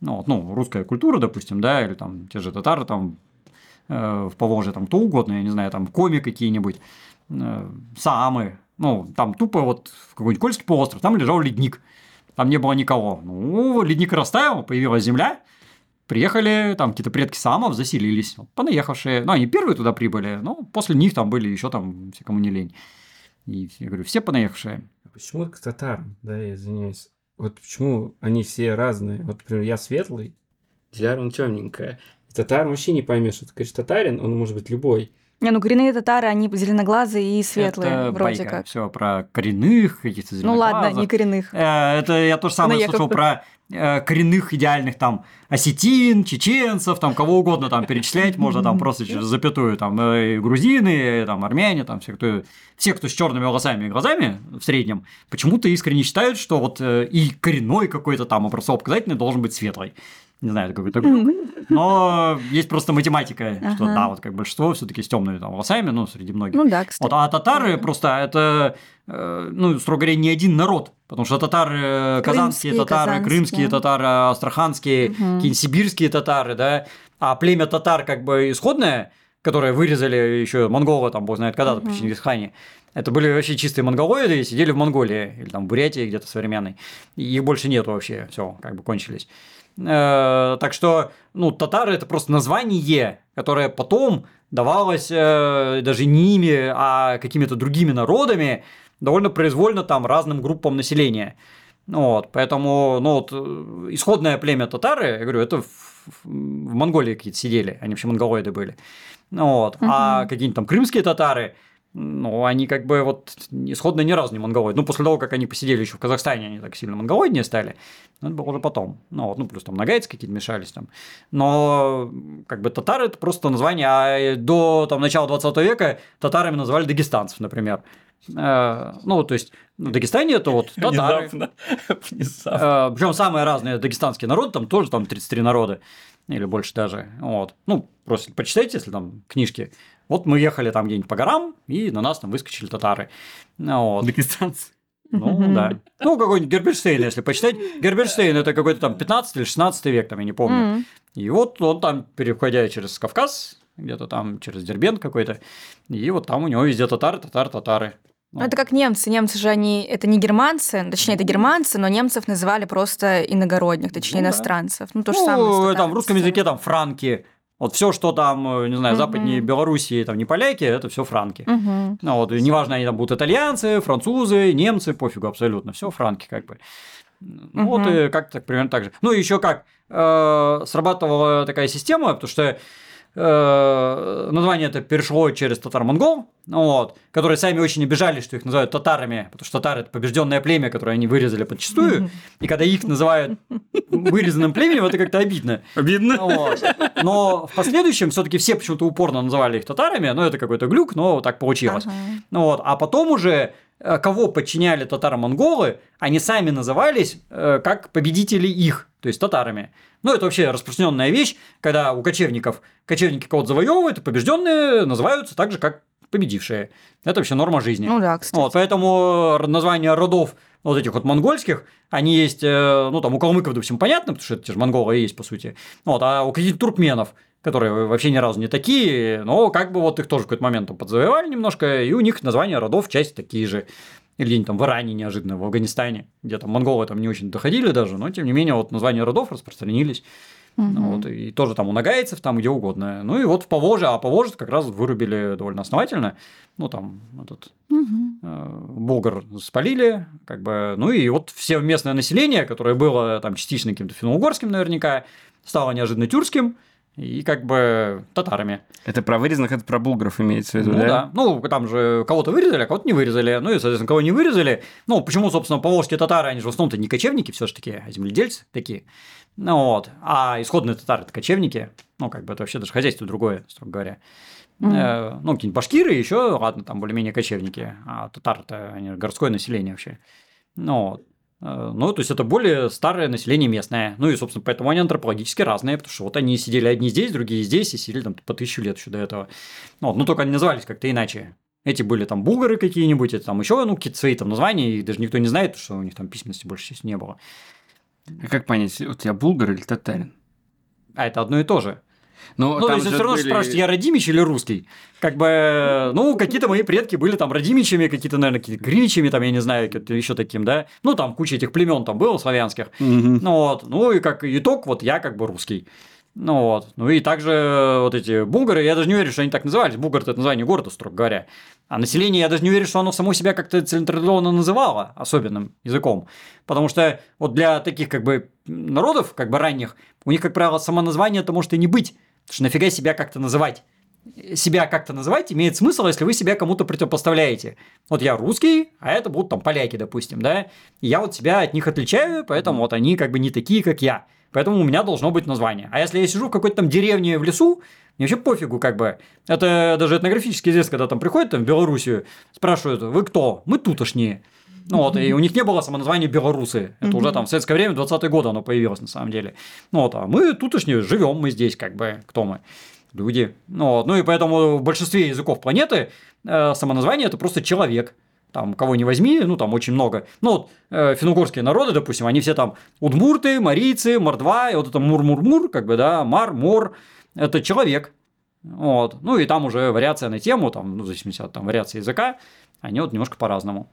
[SPEAKER 1] Ну, вот, ну, русская культура, допустим, да, или там те же татары там э, в Поволжье, там кто угодно, я не знаю, там коми какие-нибудь, э, самы, ну, там тупо вот в какой-нибудь Кольский полуостров, там лежал ледник, там не было никого. Ну, ледник растаял, появилась земля, приехали, там какие-то предки самов заселились, понаехавшие, ну, они первые туда прибыли, но после них там были еще там все, кому не лень. И я говорю, все понаехавшие.
[SPEAKER 3] А почему к татарам, да, я извиняюсь, вот почему они все разные? Вот, например, я светлый, Диляра, он темненькая. Татар вообще не поймешь, ты говоришь татарин, он может быть любой.
[SPEAKER 2] Не, ну коренные татары, они зеленоглазые и светлые,
[SPEAKER 1] это
[SPEAKER 2] вроде
[SPEAKER 1] байка.
[SPEAKER 2] как.
[SPEAKER 1] Все про коренных, каких-то
[SPEAKER 2] Ну ладно, не коренных.
[SPEAKER 1] Э, Это я тоже самое
[SPEAKER 2] Наехав.
[SPEAKER 1] слышал про э, коренных идеальных там осетин, чеченцев, там кого угодно там перечислять, можно там просто через запятую, там э, и грузины, там армяне, там все, кто, все, кто с черными волосами и глазами в среднем, почему-то искренне считают, что вот э, и коренной какой-то там образцово-показательный должен быть светлый. Не знаю, это какой-то групп. Но есть просто математика, что да, вот как большинство все-таки с темными там волосами, ну, среди многих.
[SPEAKER 2] Ну да, кстати.
[SPEAKER 1] Вот, а татары просто это, э, ну, строго говоря, не один народ. Потому что татары э, казанские, татары, крымские татары, астраханские, какие-нибудь сибирские татары, да. А племя татар как бы исходное, которое вырезали еще монголы, там, бог знает когда-то при
[SPEAKER 2] Мгм.
[SPEAKER 1] Чингисхане, это были вообще чистые монголоиды и сидели в Монголии, или там в Бурятии где-то современной. И их больше нету вообще, все, как бы кончились. Э, Так что, ну, татары это просто название, которое потом давалось э, даже не ими, а какими-то другими народами, довольно произвольно там разным группам населения. Вот, поэтому, ну вот, э, исходное племя татары, я говорю, это в, в- в Монголии какие-то сидели, они вообще монголоиды были. Вот, а
[SPEAKER 2] Мгм.
[SPEAKER 1] какие-нибудь там крымские татары, ну, они как бы вот исходно ни разу не монголоиды. Ну, после того, как они посидели еще в Казахстане, они так сильно монголоиднее стали. Но это было уже потом. Ну, вот, ну плюс там нагайцы какие-то мешались там. Но как бы татары это просто название, а до там, начала 20 века татарами называли дагестанцев, например. Э, ну, то есть, в Дагестане это вот татары.
[SPEAKER 3] Внезапно. Внезапно.
[SPEAKER 1] Причем самые разные дагестанские народы, там тоже там 33 народа, или больше даже. Вот. Ну, просто почитайте, если там книжки. Вот мы ехали там где-нибудь по горам, и на нас там выскочили татары. Ну, Вот.
[SPEAKER 3] Дагестанцы.
[SPEAKER 1] Ну, да. Ну, какой-нибудь Герберштейн, если почитать. Герберштейн – это какой-то там 15 или 16 век, там, я не помню. И вот он там, переходя через Кавказ, где-то там через Дербент какой-то, и вот там у него везде татары, татары, татары.
[SPEAKER 2] Ну, это как немцы. Немцы же они, это не германцы, точнее, это германцы, но немцев называли просто иногородних, точнее,
[SPEAKER 1] Ну да.
[SPEAKER 2] иностранцев. Ну, то же
[SPEAKER 1] ну,
[SPEAKER 2] самое.
[SPEAKER 1] там в русском языке там франки. Вот все, что там, э, не знаю, западнее Белоруссии, там не поляки, это все франки.
[SPEAKER 2] Мгм.
[SPEAKER 1] Ну, вот, неважно, они там будут итальянцы, французы, немцы, пофигу абсолютно, все франки как бы. Ну, вот и как так примерно так же. Ну, еще как э, срабатывала такая система, потому что э, название это перешло через татар-монгол, вот, которые сами очень обижались, что их называют татарами, потому что татары это побежденное племя, которое они вырезали подчистую, и когда их называют вырезанным племенем, это как-то обидно.
[SPEAKER 3] Обидно.
[SPEAKER 1] Вот. Но в последующем все-таки все почему-то упорно называли их татарами, ну это какой-то глюк, но так получилось.
[SPEAKER 2] Ага.
[SPEAKER 1] Вот. А потом уже кого подчиняли татаро-монголы, они сами назывались э, как победители их, то есть татарами. Ну, это вообще распространенная вещь, когда у кочевников кочевники кого-то завоевывают, и побежденные называются так же, как победившие. Это вообще норма жизни.
[SPEAKER 2] Ну да, кстати.
[SPEAKER 1] Вот, поэтому названия родов вот этих вот монгольских, они есть, э, ну, там, у калмыков, допустим, понятно, потому что это те же монголы и есть, по сути. Вот, а у каких-то туркменов, которые вообще ни разу не такие, но как бы вот их тоже в какой-то момент там подзавоевали немножко, и у них названия родов часть такие же. Или где-нибудь там в Иране неожиданно, в Афганистане, где там монголы там не очень доходили даже, но тем не менее вот названия родов распространились. Ну, вот, и тоже там у нагайцев, там где угодно. Ну и вот в Поволжье, а Поволжье как раз вырубили довольно основательно. Ну там этот
[SPEAKER 2] Мгм.
[SPEAKER 1] э, Болгар спалили, как бы, ну и вот все местное население, которое было там частично каким-то финно-угорским наверняка, стало неожиданно тюркским и как бы татарами.
[SPEAKER 3] Это про вырезанных, это про булгаров имеется в виду,
[SPEAKER 1] Ну
[SPEAKER 3] да?
[SPEAKER 1] да. Ну, там же кого-то вырезали, а кого-то не вырезали. Ну и, соответственно, кого не вырезали. Ну, почему, собственно, поволжские татары, они же в основном-то не кочевники все же таки, а земледельцы такие. Ну вот. А исходные татары – это кочевники. Ну, как бы это вообще даже хозяйство другое, строго говоря. Э, Ну, какие-нибудь башкиры еще, ладно, там более-менее кочевники, а татары-то они городское население вообще. Ну, вот. Ну, то есть это более старое население местное. Ну и, собственно, поэтому они антропологически разные, потому что вот они сидели одни здесь, другие здесь, и сидели там по тысячу лет еще до этого. Ну, ну только они назывались как-то иначе. Эти были там булгары какие-нибудь, это там еще, ну, какие-то свои там названия, и даже никто не знает, что у них там письменности больше здесь не было.
[SPEAKER 3] А как понять, вот я булгар или татарин?
[SPEAKER 1] А это одно и то же.
[SPEAKER 3] Ну,
[SPEAKER 1] Ну, то есть все равно
[SPEAKER 3] были-
[SPEAKER 1] спрашиваете, я родимич или русский? Как бы, ну, какие-то мои предки были там родимичами, какие-то, наверное, какие-то гриничами, там, я не знаю, еще таким, да. Ну, там куча этих племен там было славянских.
[SPEAKER 3] Мгм.
[SPEAKER 1] Ну вот, ну и как итог, вот я как бы русский. Ну вот. Ну и также вот эти булгары, я даже не уверен, что они так назывались. Булгар – это название города, строго говоря. А население, я даже не уверен, что оно само себя как-то централизованно называло особенным языком. Потому что вот для таких как бы народов, как бы ранних, у них, как правило, само название это может и не быть. Потому что нафига себя как-то называть? себя как-то называть имеет смысл, если вы себя кому-то противопоставляете. Вот я русский, а это будут там поляки, допустим, да? И я вот себя от них отличаю, поэтому вот они как бы не такие, как я. Поэтому у меня должно быть название. А если я сижу в какой-то там деревне в лесу, мне вообще пофигу, как бы. Это даже этнографически известно, когда там приходят там, в Белоруссию, спрашивают, вы кто? Мы тутошние. Ну вот, и у них не было самоназвания белорусы. Это уже там в советское время, 20-е годы оно появилось на самом деле. Ну вот, а мы тутошние, живем мы здесь, как бы, кто мы? Люди. Ну, вот, ну и поэтому в большинстве языков планеты э, самоназвание это просто человек там кого не возьми, ну там очень много. Ну вот э, финно народы, допустим, они все там удмурты, марийцы, мордва, и вот это мур-мур-мур, как бы, да, мар, мор, это человек. Вот. Ну и там уже вариация на тему, там, ну, в зависимости от там, вариации языка, они вот немножко по-разному.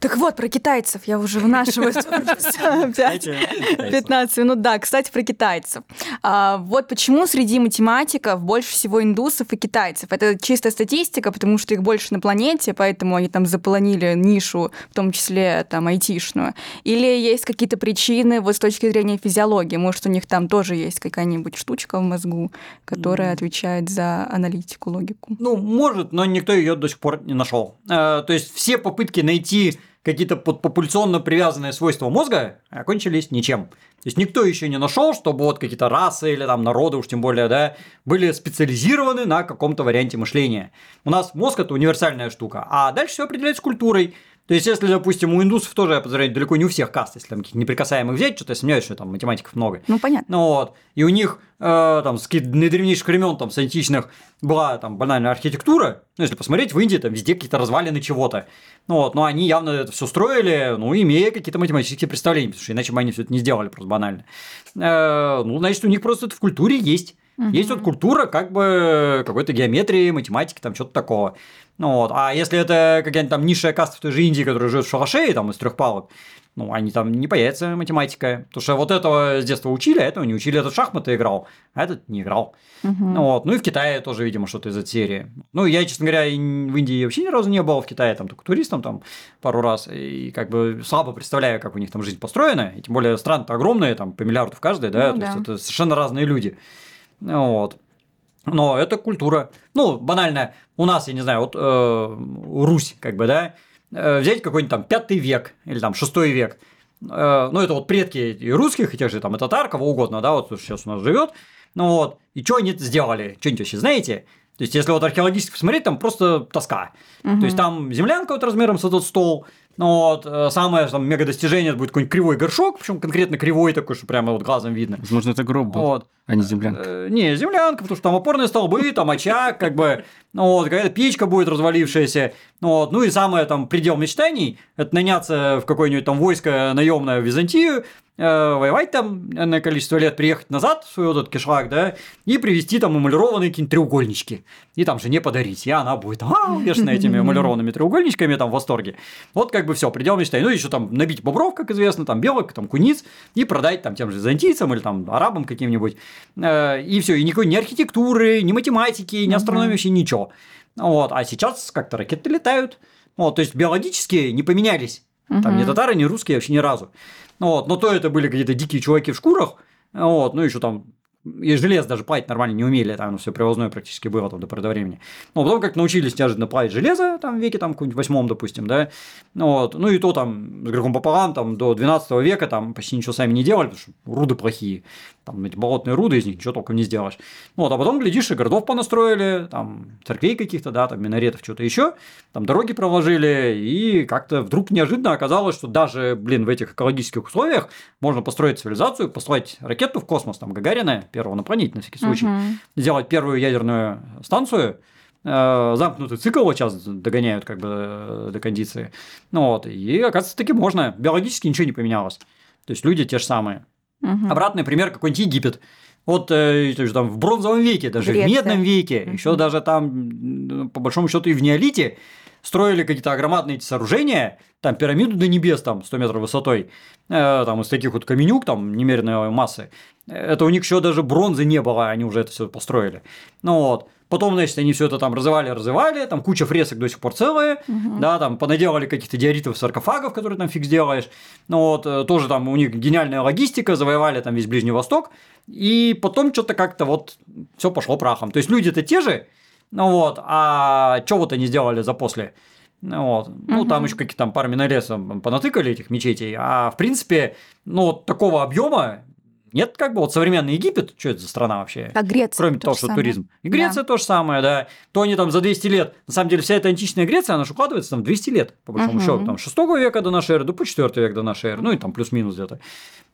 [SPEAKER 2] Так вот, про китайцев я уже вынашиваю 15 минут. Да, кстати, про китайцев. А, вот почему среди математиков больше всего индусов и китайцев. Это чистая статистика, потому что их больше на планете, поэтому они там заполонили нишу, в том числе там айтишную. Или есть какие-то причины вот с точки зрения физиологии? Может, у них там тоже есть какая-нибудь штучка в мозгу, которая отвечает за аналитику, логику?
[SPEAKER 1] Ну, может, но никто ее до сих пор не нашел. Э, то есть все попытки найти какие-то популяционно привязанные свойства мозга окончились ничем. То есть никто еще не нашел, чтобы вот какие-то расы или там народы, уж тем более, да, были специализированы на каком-то варианте мышления. У нас мозг это универсальная штука, а дальше все определяется культурой. То есть, если, допустим, у индусов тоже, я подозреваю, далеко не у всех каст, если там каких-то неприкасаемых взять, что-то я сомневаюсь, что там математиков много.
[SPEAKER 2] Ну, понятно.
[SPEAKER 1] Ну, вот. И у них э, там с наидревнейших времен, там, с античных, была там банальная архитектура. Ну, если посмотреть, в Индии там везде какие-то развалины чего-то. Ну, вот. Но они явно это все строили, ну, имея какие-то математические представления, потому что иначе бы они все это не сделали просто банально. Э, ну, значит, у них просто это в культуре есть. Угу. Есть вот культура как бы какой-то геометрии, математики, там что-то такого. Ну вот, а если это какая-нибудь там низшая каста в той же Индии, которая живет в шалаше, там из трех палок, ну, они там не появится математика. Потому что вот этого с детства учили, а этого не учили. Этот шахматы играл, а этот не играл. Угу. Ну, вот. ну и в Китае тоже, видимо, что-то из этой серии. Ну, я, честно говоря, в Индии вообще ни разу не был, в Китае там только туристом там пару раз. И как бы слабо представляю, как у них там жизнь построена. И тем более страны-то огромные, там по миллиарду в каждой, да, ну, то да. есть это совершенно разные люди. Вот. Но это культура. Ну, банально, у нас, я не знаю, вот э, Русь, как бы, да, э, взять какой-нибудь там пятый век или там шестой век. Э, ну, это вот предки и русских, и тех же там и татар, кого угодно, да, вот сейчас у нас живет. Ну вот, и что они сделали? Что-нибудь вообще знаете? То есть, если вот археологически посмотреть, там просто тоска. Угу. То есть, там землянка вот размером с этот стол, ну вот, э, самое там мега достижение это будет какой-нибудь кривой горшок, причем конкретно кривой такой, что прямо вот глазом видно.
[SPEAKER 3] Возможно, это гроб был, вот. а не землянка.
[SPEAKER 1] Э, не, землянка, потому что там опорные столбы, там очаг, как бы, ну вот, какая-то печка будет развалившаяся. Ну, вот, ну и самое там предел мечтаний – это наняться в какое-нибудь там войско наемное в Византию, воевать там на количество лет, приехать назад в свой вот этот кишлак, да, и привезти там эмалированные какие-нибудь треугольнички. И там жене подарить. И она будет а, увешана этими эмалированными треугольничками, там в восторге. Вот как бы все, предел мечты. Ну, еще там набить бобров, как известно, там белок, там куниц, и продать там тем же византийцам или там арабам каким-нибудь. Э, и все, и никакой ни архитектуры, ни математики, ни астрономии, вообще ничего. Вот, а сейчас как-то ракеты летают. Вот, то есть биологически не поменялись. Там ни татары, ни русские вообще ни разу. Ну вот, но то это были какие-то дикие чуваки в шкурах, вот, ну еще там и желез даже плавить нормально не умели, там все привозное практически было там до поры времени. Но потом как научились неожиданно плавить железо, там, веке там каком-нибудь восьмом, допустим, да, ну вот, ну и то там с грехом пополам, там, до 12 века там почти ничего сами не делали, потому что руды плохие, там эти болотные руды, из них ничего толком не сделаешь. Вот, а потом, глядишь, и городов понастроили, там, церквей каких-то, да, там, минаретов, что-то еще, там, дороги проложили, и как-то вдруг неожиданно оказалось, что даже, блин, в этих экологических условиях можно построить цивилизацию, построить ракету в космос, там, Гагарина, первого напланеть, на всякий случай, угу. сделать первую ядерную станцию, э, замкнутый цикл вот сейчас догоняют как бы до кондиции. Ну вот, и оказывается, таки можно. Биологически ничего не поменялось. То есть люди те же самые. Угу. Обратный пример какой-нибудь Египет. Вот э, там, в бронзовом веке, даже Греция. в медном веке, угу. еще даже там, по большому счету, и в неолите строили какие-то громадные эти сооружения, там пирамиду до небес, там 100 метров высотой, э, там из таких вот каменюк, там немеренной массы. Это у них еще даже бронзы не было, они уже это все построили. Ну вот. Потом, значит, они все это там развивали, развивали, там куча фресок до сих пор целые, угу. да, там понаделали каких-то диоритов, саркофагов, которые там фиг сделаешь. Ну вот, э, тоже там у них гениальная логистика, завоевали там весь Ближний Восток, и потом что-то как-то вот все пошло прахом. То есть люди-то те же, ну вот, а что вот они сделали за после? Ну, вот. Угу. ну там еще какие-то там пару миноресов понатыкали этих мечетей, а в принципе, ну, вот такого объема нет, как бы вот современный Египет, что это за страна вообще?
[SPEAKER 2] А Греция.
[SPEAKER 1] Кроме того, что самое. туризм. И Греция да. то же самое, да. То они там за 200 лет, на самом деле вся эта античная Греция, она же укладывается там 200 лет, по большому угу. счету, там 6 века до нашей эры, до по 4 век до нашей эры, ну и там плюс-минус где-то.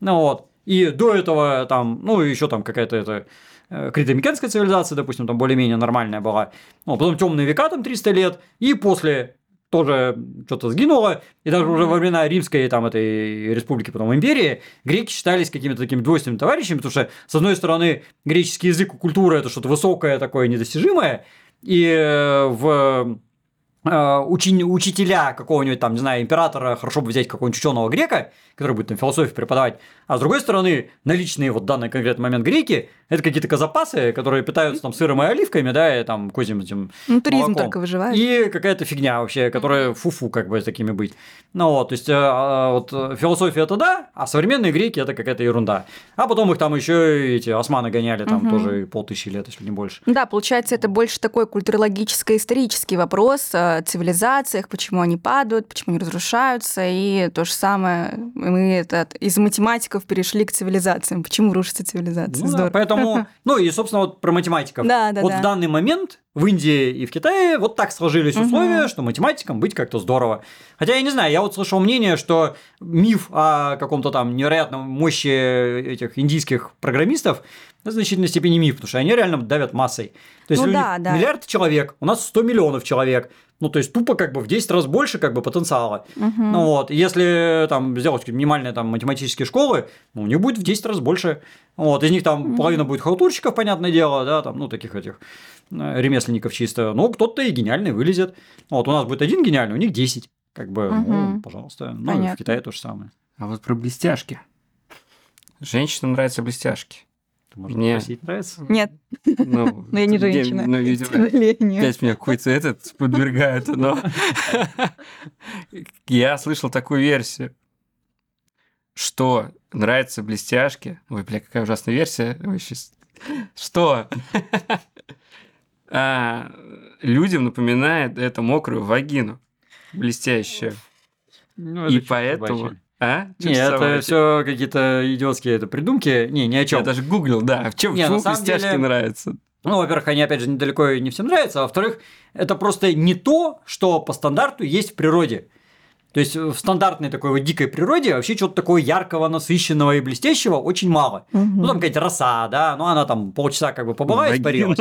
[SPEAKER 1] Ну вот. И до этого там, ну еще там какая-то это э, критомикенская цивилизация, допустим, там более-менее нормальная была. Ну, потом темные века, там 300 лет, и после тоже что-то сгинуло, и даже уже во времена Римской там этой республики, потом империи, греки считались какими-то такими двойственными товарищами, потому что, с одной стороны, греческий язык и культура – это что-то высокое, такое недостижимое, и э, в Э, учи, учителя какого-нибудь там, не знаю, императора, хорошо бы взять какого-нибудь ученого грека, который будет там философию преподавать, а с другой стороны, наличные вот в данный конкретный момент греки, это какие-то казапасы, которые питаются там сыром и оливками, да, и там козьим этим
[SPEAKER 2] Ну, туризм молоком. только выживает.
[SPEAKER 1] И какая-то фигня вообще, которая фу-фу как бы такими быть. Ну вот, то есть, э, а, вот философия это да, а современные греки это какая-то ерунда. А потом их там еще эти османы гоняли там угу. тоже полтысячи лет, если не больше.
[SPEAKER 2] Да, получается, это больше такой культурологическо-исторический вопрос, э, цивилизациях, почему они падают, почему они разрушаются, и то же самое мы это, из математиков перешли к цивилизациям. Почему рушится цивилизация?
[SPEAKER 1] Ну, да, поэтому, ну и, собственно, вот про математиков.
[SPEAKER 2] Да, да,
[SPEAKER 1] вот
[SPEAKER 2] да.
[SPEAKER 1] в данный момент в Индии и в Китае вот так сложились условия, угу. что математикам быть как-то здорово. Хотя я не знаю, я вот слышал мнение, что миф о каком-то там невероятном мощи этих индийских программистов в значительной степени миф, потому что они реально давят массой. То есть
[SPEAKER 2] ну, да, да.
[SPEAKER 1] миллиард человек, у нас 100 миллионов человек. Ну, то есть тупо как бы в 10 раз больше как бы потенциала. Угу. Ну вот, если там сделать минимальные там математические школы, ну, у них будет в 10 раз больше. Вот, из них там угу. половина будет халтурщиков, понятное дело, да, там, ну, таких этих э, ремесленников чисто. Ну, кто-то и гениальный вылезет. Вот, у нас будет один гениальный, у них 10. Как бы, угу. ну, пожалуйста. Ну, Понятно. в Китае то же самое.
[SPEAKER 3] А вот про блестяшки. Женщинам нравятся блестяшки.
[SPEAKER 1] Можно Мне... спросить, нравится?
[SPEAKER 2] Нет. Ну, но я не женщина. Ну, видимо,
[SPEAKER 3] опять меня какой-то этот подвергает, но... Я слышал такую версию, что нравятся блестяшки. Ой, бля, какая ужасная версия. Ой, сейчас... Что? а, людям напоминает это мокрую вагину, блестящую. Ну, И поэтому... А?
[SPEAKER 1] Чё не, это все какие-то идиотские это придумки. Не, ни о чем.
[SPEAKER 3] Я даже гуглил, да. В чем не, почему блестяшки деле... нравятся?
[SPEAKER 1] Ну, во-первых, они, опять же, недалеко и не всем нравятся, а во-вторых, это просто не то, что по стандарту есть в природе. То есть в стандартной такой вот дикой природе вообще чего-то такого яркого, насыщенного и блестящего очень мало. Угу. Ну, там какая-то роса, да, ну, она там полчаса как бы побыла и испарилась.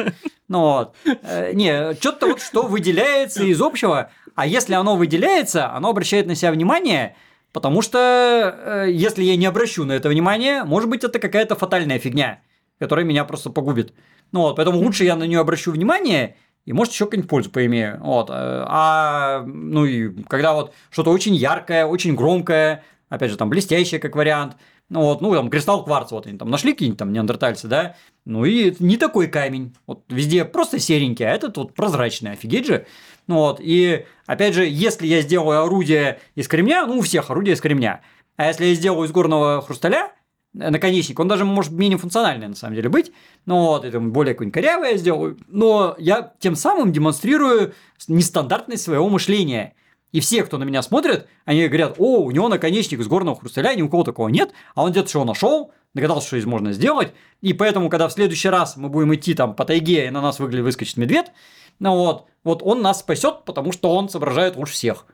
[SPEAKER 1] Ну, вот. Э, не, что-то вот, что выделяется из общего, а если оно выделяется, оно обращает на себя внимание – Потому что э, если я не обращу на это внимание, может быть, это какая-то фатальная фигня, которая меня просто погубит. Ну вот, поэтому лучше я на нее обращу внимание, и может еще какую-нибудь пользу поимею. Вот. Э, а ну и когда вот что-то очень яркое, очень громкое, опять же, там блестящее как вариант, ну вот, ну там кристалл кварца, вот они там нашли какие-нибудь там неандертальцы, да, ну и не такой камень, вот везде просто серенький, а этот вот прозрачный, офигеть же. Ну вот, и опять же, если я сделаю орудие из кремня, ну у всех орудие из кремня, а если я сделаю из горного хрусталя, э, наконечник, он даже может менее функциональный на самом деле быть, ну вот, это более какой-нибудь корявый я сделаю, но я тем самым демонстрирую нестандартность своего мышления. И все, кто на меня смотрит, они говорят, о, у него наконечник из горного хрусталя, ни у кого такого нет, а он где-то что нашел, догадался, что из можно сделать, и поэтому, когда в следующий раз мы будем идти там по тайге, и на нас выглядит выскочит медведь, ну вот, вот он нас спасет, потому что он соображает лучше всех.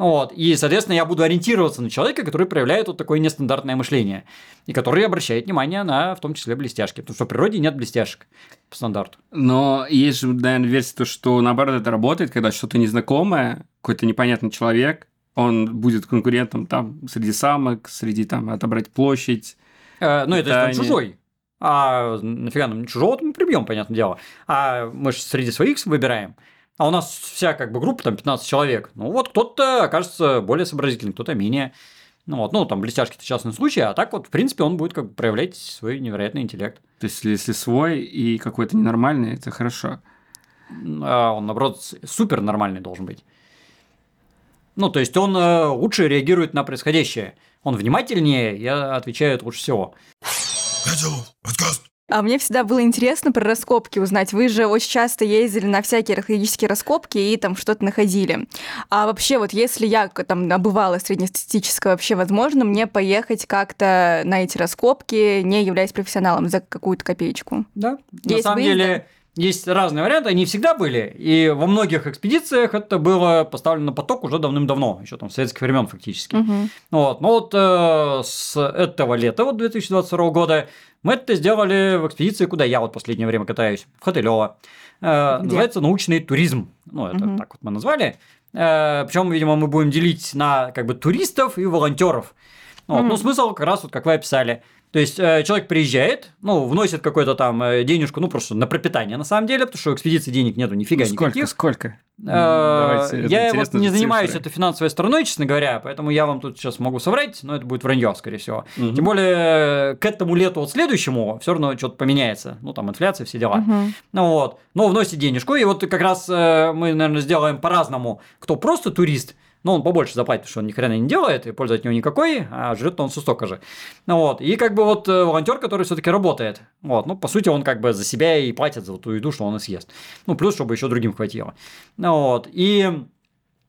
[SPEAKER 1] Вот. И, соответственно, я буду ориентироваться на человека, который проявляет вот такое нестандартное мышление. И который обращает внимание на, в том числе, блестяшки. Потому что в природе нет блестяшек по стандарту.
[SPEAKER 3] Но есть же, наверное, версия, то, что наоборот это работает, когда что-то незнакомое, какой-то непонятный человек, он будет конкурентом там среди самок, среди там отобрать площадь.
[SPEAKER 1] Э, ну, это он чужой. А нафига нам чужого мы прибьем, понятное дело. А мы же среди своих выбираем. А у нас вся как бы группа, там 15 человек. Ну вот кто-то окажется более сообразительный, кто-то менее. Ну вот, ну там блестяшки это частный случай, а так вот, в принципе, он будет как бы проявлять свой невероятный интеллект.
[SPEAKER 3] То есть, если свой и какой-то ненормальный, это хорошо.
[SPEAKER 1] А он, наоборот, супер нормальный должен быть. Ну, то есть он э, лучше реагирует на происходящее. Он внимательнее и отвечает лучше всего.
[SPEAKER 2] подкаст. А мне всегда было интересно про раскопки узнать. Вы же очень часто ездили на всякие археологические раскопки и там что-то находили. А вообще, вот если я там набывала среднестатистическое, вообще возможно мне поехать как-то на эти раскопки, не являясь профессионалом, за какую-то копеечку?
[SPEAKER 1] Да. Есть на самом выезды? деле есть разные варианты, они всегда были. И во многих экспедициях это было поставлено на поток уже давным-давно, еще там с советских времен фактически. Угу. Вот. Но вот э, с этого лета, вот 2022 года, мы это сделали в экспедиции, куда я вот последнее время катаюсь, в Хотылево. Э, называется научный туризм. Ну, это угу. так вот мы назвали. Э, причем, видимо, мы будем делить на как бы туристов и волонтеров. Вот. Угу. Ну, смысл как раз вот как вы описали – то есть э, человек приезжает, ну, вносит какой-то там э, денежку, ну, просто на пропитание на самом деле, потому что у экспедиции денег нету нифига
[SPEAKER 3] ну, сколько,
[SPEAKER 1] никаких.
[SPEAKER 3] Сколько?
[SPEAKER 1] Э, я вот не занимаюсь этой финансовой стороной, честно говоря, поэтому я вам тут сейчас могу соврать, но это будет вранье, скорее всего. Угу. Тем более к этому лету вот следующему все равно что-то поменяется. Ну, там инфляция, все дела. Угу. Ну вот. Но вносит денежку, и вот как раз мы, наверное, сделаем по-разному. Кто просто турист – ну, он побольше заплатит, потому что он ни хрена не делает, и пользы от него никакой, а жрет он все столько же. Ну, вот. И как бы вот э, волонтер, который все-таки работает. Вот. Ну, по сути, он как бы за себя и платит за ту еду, что он и съест. Ну, плюс, чтобы еще другим хватило. Ну, вот. И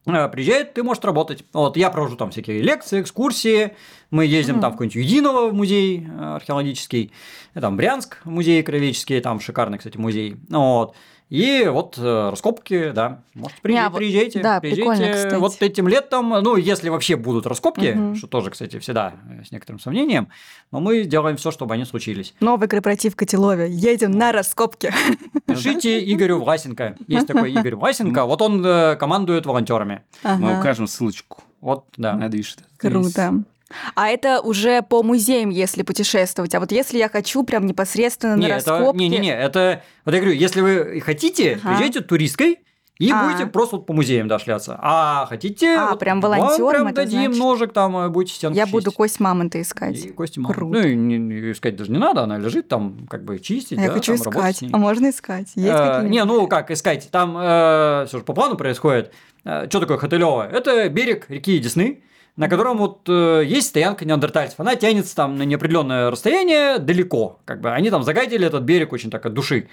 [SPEAKER 1] э, приезжает, ты можешь работать. Вот, я провожу там всякие лекции, экскурсии, мы ездим mm. там в какой-нибудь Единого музей э, археологический, там Брянск музей краеведческий, там шикарный, кстати, музей. Вот. И вот э, раскопки, да. Может, при, а, приезжайте, да, приезжайте. Вот этим летом, ну, если вообще будут раскопки, угу. что тоже, кстати, всегда с некоторым сомнением, но мы делаем все, чтобы они случились.
[SPEAKER 2] Новый корпоратив в Котелове. Едем на раскопки.
[SPEAKER 1] Пишите Игорю Власенко. Есть такой Игорь Власенко. Вот он э, командует волонтерами.
[SPEAKER 3] Мы укажем ссылочку.
[SPEAKER 1] Вот, да.
[SPEAKER 3] Надвишь.
[SPEAKER 2] Круто. А это уже по музеям, если путешествовать. А вот если я хочу прям непосредственно не, на раскопки...
[SPEAKER 1] Не-не-не, это... Вот я говорю, если вы хотите, ага. приезжайте туристкой, и а. будете просто вот по музеям да, шляться. А хотите,
[SPEAKER 2] а,
[SPEAKER 1] вот
[SPEAKER 2] прям волонтером
[SPEAKER 1] вам прям дадим значит... ножик, там э, будете стенку
[SPEAKER 2] Я
[SPEAKER 1] чистить.
[SPEAKER 2] буду кость мамонта искать.
[SPEAKER 1] И кость мамонта. Круто. Ну, и не, искать даже не надо, она лежит там, как бы чистить.
[SPEAKER 2] А
[SPEAKER 1] да,
[SPEAKER 2] я хочу
[SPEAKER 1] там,
[SPEAKER 2] искать. А можно искать? Есть
[SPEAKER 1] а, не, ну как искать? Там э, все же по плану происходит. Э, что такое Хотылево? Это берег реки Десны на котором вот э, есть стоянка неандертальцев. Она тянется там на неопределенное расстояние далеко. Как бы они там загадили этот берег очень так от души.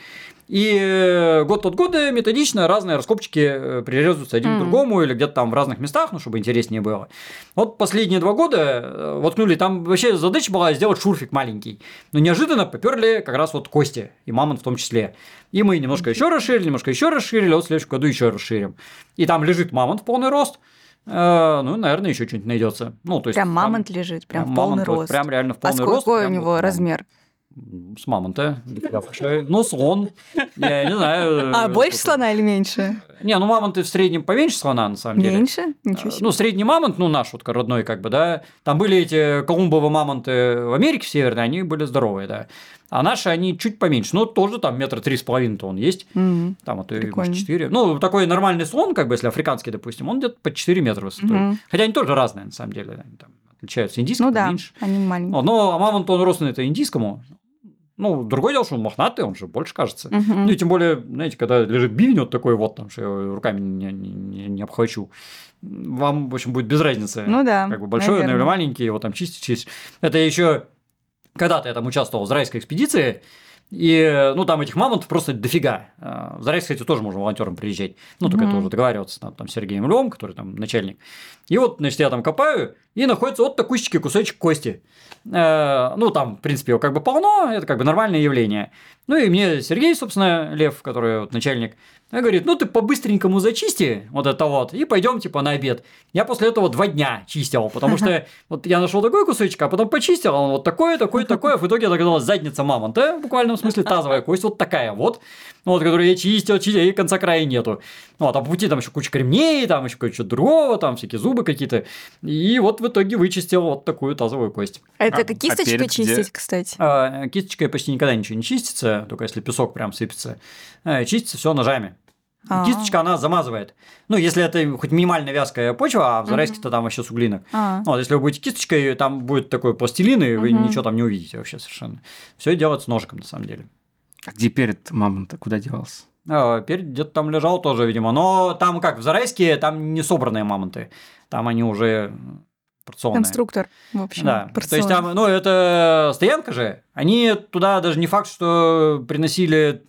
[SPEAKER 1] И э, год от года методично разные раскопчики э, прирезаются один mm. к другому или где-то там в разных местах, ну, чтобы интереснее было. Вот последние два года э, воткнули, там вообще задача была сделать шурфик маленький. Но неожиданно поперли как раз вот кости, и мамонт в том числе. И мы немножко еще расширили, немножко еще расширили, вот в следующем году еще расширим. И там лежит мамонт в полный рост – ну, наверное, еще что-нибудь найдется. Ну, то есть,
[SPEAKER 2] прям мамонт там, лежит, прям, прям в полный мамонт, рост.
[SPEAKER 1] Прям реально в полный
[SPEAKER 2] а
[SPEAKER 1] рост.
[SPEAKER 2] А какой у него размер?
[SPEAKER 1] С мамонта. Ну, слон. Я не знаю.
[SPEAKER 2] А больше слона или меньше?
[SPEAKER 1] Не, ну мамонты в среднем поменьше слона, на самом деле.
[SPEAKER 2] Меньше? Ничего себе.
[SPEAKER 1] Ну, средний мамонт, ну, наш вот родной, как бы, да. Там были эти колумбовые мамонты в Америке в Северной, они были здоровые, да. А наши, они чуть поменьше. Ну, тоже там метра три с половиной-то он есть. Mm-hmm. Там вот и может, 4. Ну, такой нормальный слон, как бы, если африканский, допустим, он где-то по 4 метра высотой. Mm-hmm. Хотя они тоже разные, на самом деле. Они там отличаются. Индийскому
[SPEAKER 2] ну, да,
[SPEAKER 1] меньше.
[SPEAKER 2] они маленькие.
[SPEAKER 1] Но а мамонт, он рос на это индийскому. Ну, другое дело, что он мохнатый, он же больше кажется. Uh-huh. Ну, и тем более, знаете, когда лежит бивень вот такой вот, там, что я руками не, не, не, обхвачу, вам, в общем, будет без разницы.
[SPEAKER 2] Ну да.
[SPEAKER 1] Как бы большой наверное. или маленький, его там чистить, чистить. Это еще когда-то я там участвовал в израильской экспедиции, и, ну, там этих мамонтов просто дофига. А, в Зарайск, кстати, тоже можно волонтером приезжать. Ну, только mm-hmm. это уже договариваться там, там с Сергеем Львом, который там начальник. И вот, значит, я там копаю, и находится вот такой кусочек кости. Э, ну, там, в принципе, его как бы полно, это как бы нормальное явление. Ну, и мне Сергей, собственно, Лев, который вот начальник, говорит, ну, ты по-быстренькому зачисти вот это вот, и пойдем типа на обед. Я после этого два дня чистил, потому что вот я нашел такой кусочек, а потом почистил, он вот такой, такой, такой, а в итоге оказалась задница мамонта, в буквальном смысле тазовая кость, вот такая вот, вот, которую я чистил, чистил, и конца края нету. Вот, а по пути там еще куча кремней, там еще кое-что другого, там всякие зубы какие-то, и вот в итоге вычистил вот такую тазовую кость.
[SPEAKER 2] Это а, кисточкой а чистить, где? кстати?
[SPEAKER 1] А, кисточкой почти никогда ничего не чистится, только если песок прям сыпется. А, чистится все ножами. А-а-а. Кисточка, она замазывает. Ну, если это хоть минимально вязкая почва, а в зарайске-то там вообще суглинок. А-а-а. Вот, если вы будете кисточкой, там будет такой пластилин, и вы ничего там не увидите вообще совершенно. Все делается ножиком, на самом деле.
[SPEAKER 3] А где перед мамонта? Куда девался?
[SPEAKER 1] А, перед где-то там лежал тоже, видимо. Но там как, в Зарайске там не собранные мамонты. Там они уже
[SPEAKER 2] порционные. Конструктор, в общем.
[SPEAKER 1] Да, порционный. то есть там, ну, это стоянка же. Они туда даже не факт, что приносили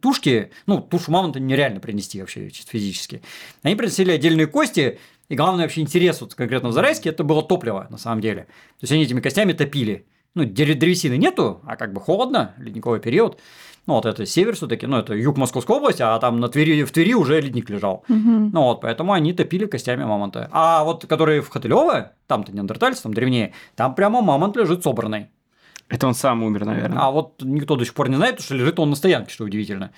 [SPEAKER 1] тушки. Ну, тушу мамонта нереально принести вообще чисто физически. Они приносили отдельные кости, и главный вообще интерес вот конкретно в Зарайске это было топливо на самом деле. То есть они этими костями топили. Ну, древесины нету, а как бы холодно, ледниковый период. Ну, вот это север все-таки, ну, это юг Московской области, а там на Твери, в Твери уже ледник лежал. Угу. Ну, вот, поэтому они топили костями мамонта. А вот которые в Хотылево, там-то неандертальцы, там древнее, там прямо мамонт лежит собранный.
[SPEAKER 3] Это он сам умер, наверное.
[SPEAKER 1] А вот никто до сих пор не знает, потому что лежит он на стоянке, что удивительно.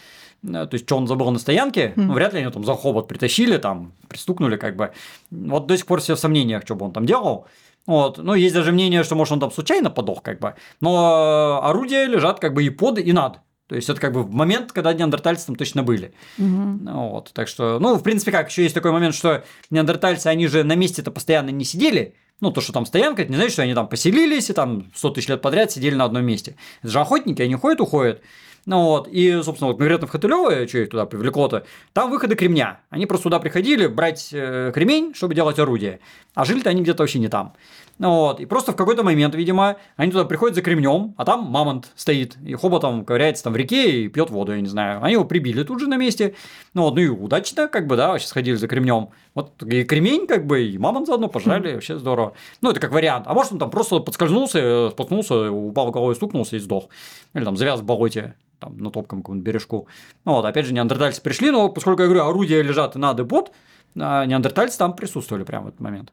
[SPEAKER 1] Э, то есть, что он забыл на стоянке, mm. ну, вряд ли они там за хобот притащили, там, пристукнули, как бы. Вот до сих пор все в сомнениях, что бы он там делал. Вот. Ну, есть даже мнение, что, может, он там случайно подох, как бы. Но орудия лежат как бы и под, и над. То есть это как бы в момент, когда неандертальцы там точно были. Угу. Вот, так что, ну, в принципе, как, еще есть такой момент, что неандертальцы, они же на месте-то постоянно не сидели, ну, то, что там стоянка, это не значит, что они там поселились и там 100 тысяч лет подряд сидели на одном месте. Это же охотники, они ходят, уходят. Ну вот, и, собственно, вот конкретно в Хотылёво, что их туда привлекло-то, там выходы кремня. Они просто туда приходили брать э, кремень, чтобы делать орудие. А жили-то они где-то вообще не там. Вот. И просто в какой-то момент, видимо, они туда приходят за кремнем, а там мамонт стоит, и хоботом ковыряется там в реке и пьет воду, я не знаю. Они его прибили тут же на месте. Ну, вот, ну и удачно, как бы, да, вообще сходили за кремнем. Вот и кремень, как бы, и мамонт заодно пожрали, вообще здорово. Ну, это как вариант. А может, он там просто подскользнулся, споткнулся, упал головой, стукнулся и сдох. Или там завяз в болоте там, на топком каком-нибудь бережку. Ну, вот, опять же, неандертальцы пришли, но поскольку, я говорю, орудия лежат и надо под, а неандертальцы там присутствовали прямо в этот момент.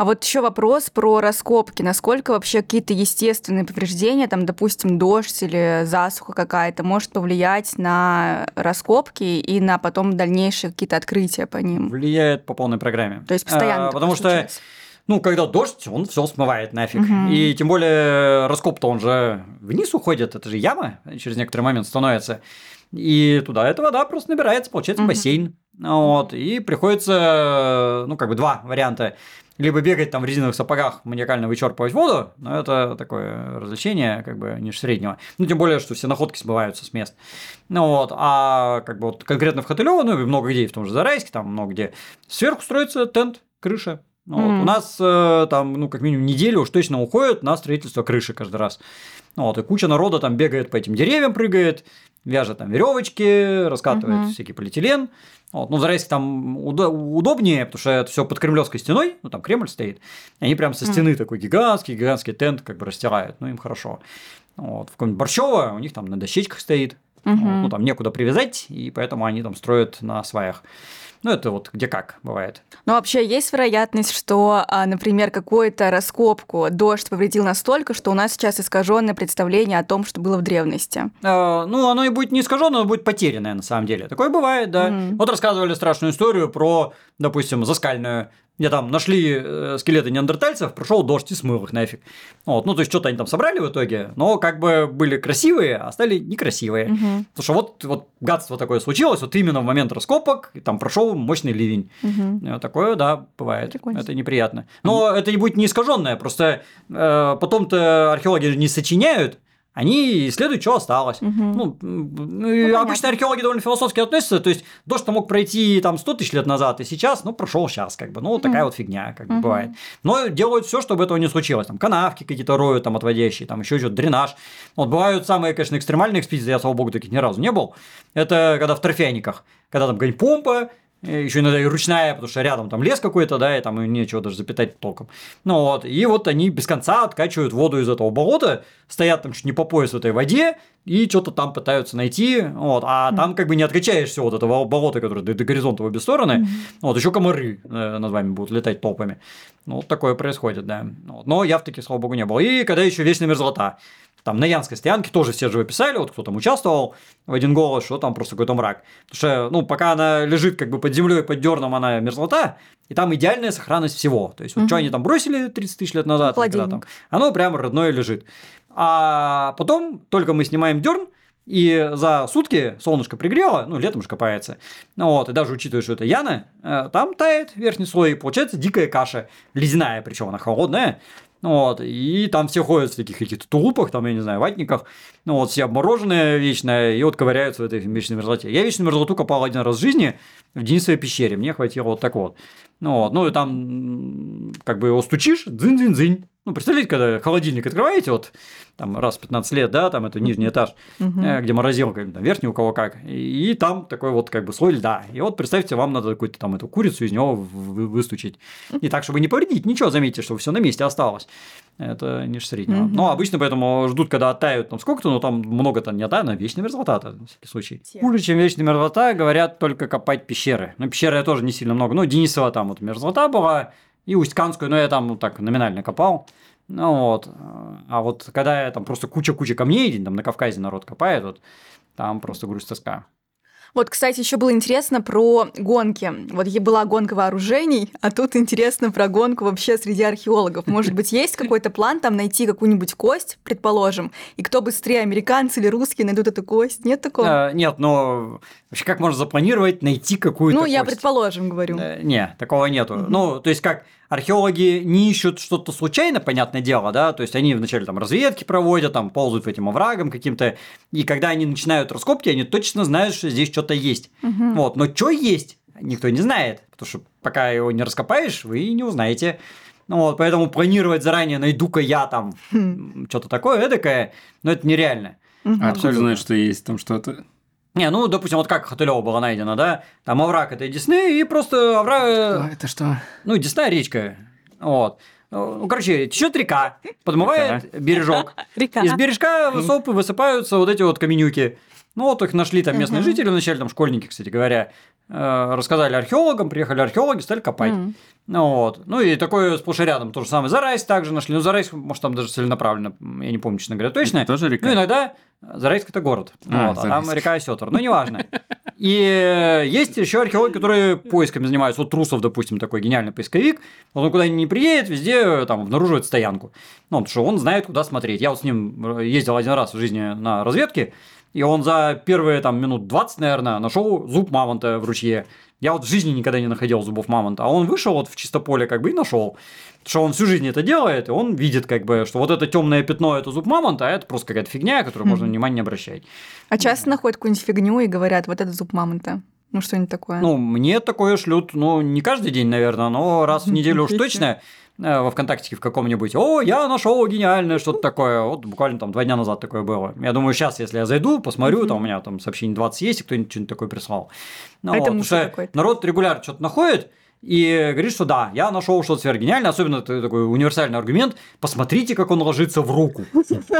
[SPEAKER 2] А вот еще вопрос про раскопки. Насколько вообще какие-то естественные повреждения, там, допустим, дождь или засуха какая-то, может повлиять на раскопки и на потом дальнейшие какие-то открытия по ним?
[SPEAKER 1] Влияет по полной программе.
[SPEAKER 2] То есть постоянно.
[SPEAKER 1] А, потому что ну, когда дождь, он все смывает нафиг. Угу. И тем более раскоп-то он же вниз уходит, это же яма через некоторый момент становится. И туда эта вода просто набирается, получается угу. бассейн. Вот, и приходится, ну, как бы два варианта либо бегать там в резиновых сапогах, маниакально вычерпывать воду, но это такое развлечение, как бы ниже среднего. Ну, тем более, что все находки смываются с мест. Ну вот, а как бы вот конкретно в Хотылево, ну и много где, в том же Зарайске, там много где, сверху строится тент, крыша, ну, mm. вот, у нас э, там, ну, как минимум неделю уж точно уходит на строительство крыши каждый раз. Ну, вот, и куча народа там бегает по этим деревьям, прыгает, вяжет там веревочки, раскатывает mm-hmm. всякий полиэтилен. Вот. Ну, в Зарайске там удобнее, потому что это все под Кремлевской стеной, ну, там Кремль стоит. Они прям со стены mm. такой гигантский, гигантский тент как бы растирают, ну, им хорошо. Вот. В каком-нибудь Борщево у них там на дощечках стоит, mm-hmm. вот, ну, там некуда привязать, и поэтому они там строят на сваях. Ну, это вот где как бывает.
[SPEAKER 2] Ну, вообще есть вероятность, что, а, например, какую-то раскопку дождь повредил настолько, что у нас сейчас искаженное представление о том, что было в древности.
[SPEAKER 1] А, ну, оно и будет не искаженное, оно будет потерянное на самом деле. Такое бывает, да. Mm. Вот рассказывали страшную историю про, допустим, заскальную где там нашли э, скелеты неандертальцев, прошел дождь и смыл их нафиг. Вот, ну, то есть, что-то они там собрали в итоге, но как бы были красивые, а стали некрасивые. Угу. Потому что вот, вот гадство такое случилось, вот именно в момент раскопок, и там прошел мощный ливень. Угу. Такое, да, бывает. Прикольно. Это неприятно. Но угу. это не будет не искаженное, просто э, потом-то археологи не сочиняют, они исследуют, что осталось. Угу. Ну, ну, обычно археологи довольно философски относятся, то есть дождь-то мог пройти там 100 тысяч лет назад, и сейчас, ну, прошел сейчас, как бы, ну, вот такая вот фигня, как бы угу. бывает. Но делают все, чтобы этого не случилось, там, канавки какие-то роют, там, отводящие, там, еще что-то, дренаж. Вот бывают самые, конечно, экстремальные экспедиции, я, слава богу, таких ни разу не был, это когда в торфяниках, когда там какая-нибудь помпа, еще иногда и ручная, потому что рядом там лес какой-то, да, и там нечего даже запитать толком. Ну вот, и вот они без конца откачивают воду из этого болота, стоят там чуть не по пояс в этой воде, и что-то там пытаются найти, вот, а mm-hmm. там как бы не откачаешь все вот этого болота, которое до, до горизонта в обе стороны, mm-hmm. вот, еще комары э, над вами будут летать толпами. Ну, вот такое происходит, да. Вот. Но я в таких, слава богу, не был. И когда еще вечная мерзлота. Там на Янской стоянке тоже все живо писали, вот кто там участвовал в один голос, что там просто какой-то мрак. Потому что, ну, пока она лежит как бы под землей, под дерном, она мерзлота, и там идеальная сохранность всего. То есть, вот угу. что они там бросили 30 тысяч лет назад, когда там, оно прямо родное лежит. А потом только мы снимаем дерн, и за сутки солнышко пригрело, ну, летом же копается, вот, и даже учитывая, что это яна, э, там тает верхний слой, и получается дикая каша, ледяная, причем она холодная, вот, и там все ходят в таких каких-то тулупах, там, я не знаю, ватниках, ну, вот, все обмороженные вечно, и вот ковыряются в этой вечной мерзлоте. Я вечную мерзлоту копал один раз в жизни в Денисовой пещере, мне хватило вот так вот. Ну, вот, ну, и там, как бы его стучишь, дзынь-дзынь-дзынь, ну, представляете, когда холодильник открываете, вот там раз в 15 лет, да, там это нижний этаж, uh-huh. где морозилка, там, верхний у кого как, и, и там такой вот как бы слой льда. И вот представьте, вам надо какую-то там эту курицу из него выстучить. И так, чтобы не повредить, ничего, заметьте, что все на месте осталось. Это ниже среднего. Uh-huh. Но обычно поэтому ждут, когда оттают там сколько-то, но там много-то не оттает, на вечная мерзлота, на всякий случай. Хуже, чем вечная мерзлота, говорят только копать пещеры. Но пещеры я тоже не сильно много. Ну, Денисова там вот мерзлота была, и Усть-Канскую, но я там ну, так номинально копал. Ну вот. А вот когда я там просто куча-куча камней, там на Кавказе народ копает, вот там просто грусть тоска.
[SPEAKER 2] Вот, кстати, еще было интересно про гонки. Вот была гонка вооружений, а тут интересно про гонку вообще среди археологов. Может быть, есть какой-то план там найти какую-нибудь кость, предположим, и кто быстрее, американцы или русские, найдут эту кость? Нет такого?
[SPEAKER 1] А, нет, но вообще как можно запланировать найти какую-то
[SPEAKER 2] Ну,
[SPEAKER 1] кость?
[SPEAKER 2] я предположим говорю.
[SPEAKER 1] А, не, такого нету. Угу. Ну, то есть как археологи не ищут что-то случайно, понятное дело, да, то есть они вначале там разведки проводят, там ползают по этим оврагам каким-то, и когда они начинают раскопки, они точно знают, что здесь что-то есть. Угу. Вот, но что есть, никто не знает, потому что пока его не раскопаешь, вы не узнаете. Ну вот, поэтому планировать заранее, найду-ка я там хм. что-то такое эдакое, но это нереально.
[SPEAKER 3] Угу. А откуда знаешь, что есть там что-то?
[SPEAKER 1] Не, ну, допустим, вот как Хотылево было найдено, да? Там овраг этой Десны, и просто овраг...
[SPEAKER 3] Что это что?
[SPEAKER 1] Ну, Десна речка. Вот. Ну, короче, течет река, подмывает река. бережок. Река. Из бережка высоп, высыпаются вот эти вот каменюки. Ну, вот их нашли там местные жители, вначале там школьники, кстати говоря, э, рассказали археологам, приехали археологи, стали копать. Ну, вот. Ну, и такое сплошь и рядом. То же самое Зарайск так же нашли. Ну, Зарайск, может, там даже целенаправленно, я не помню, честно говоря, точно. Это
[SPEAKER 3] тоже река?
[SPEAKER 1] Ну, иногда Зарайск – это город, а, вот, а там река Осетр. Ну, неважно. И есть еще археологи, которые поисками занимаются. Вот Трусов, допустим, такой гениальный поисковик. Он куда не приедет, везде там обнаруживает стоянку. Ну, потому что он знает, куда смотреть. Я вот с ним ездил один раз в жизни на разведке, и он за первые там минут 20, наверное, нашел зуб мамонта в ручье. Я вот в жизни никогда не находил зубов мамонта, а он вышел вот в чистополе как бы и нашел. Что он всю жизнь это делает, и он видит как бы, что вот это темное пятно это зуб мамонта, а это просто какая-то фигня, которую можно внимания не обращать.
[SPEAKER 2] А часто находят какую-нибудь фигню и говорят, вот это зуб мамонта. Ну, что-нибудь такое.
[SPEAKER 1] Ну, мне такое шлют, ну, не каждый день, наверное, но раз в неделю уж точно. Э, во ВКонтакте в каком-нибудь, о, я нашел гениальное что-то такое. Вот буквально там два дня назад такое было. Я думаю, сейчас, если я зайду, посмотрю, там у меня там сообщение 20 есть, и кто-нибудь что-нибудь такое прислал. Ну, а вот, потому что народ регулярно что-то находит, и говорит, что да, я нашел что-то сверхгениальное, особенно это такой универсальный аргумент, посмотрите, как он ложится в руку.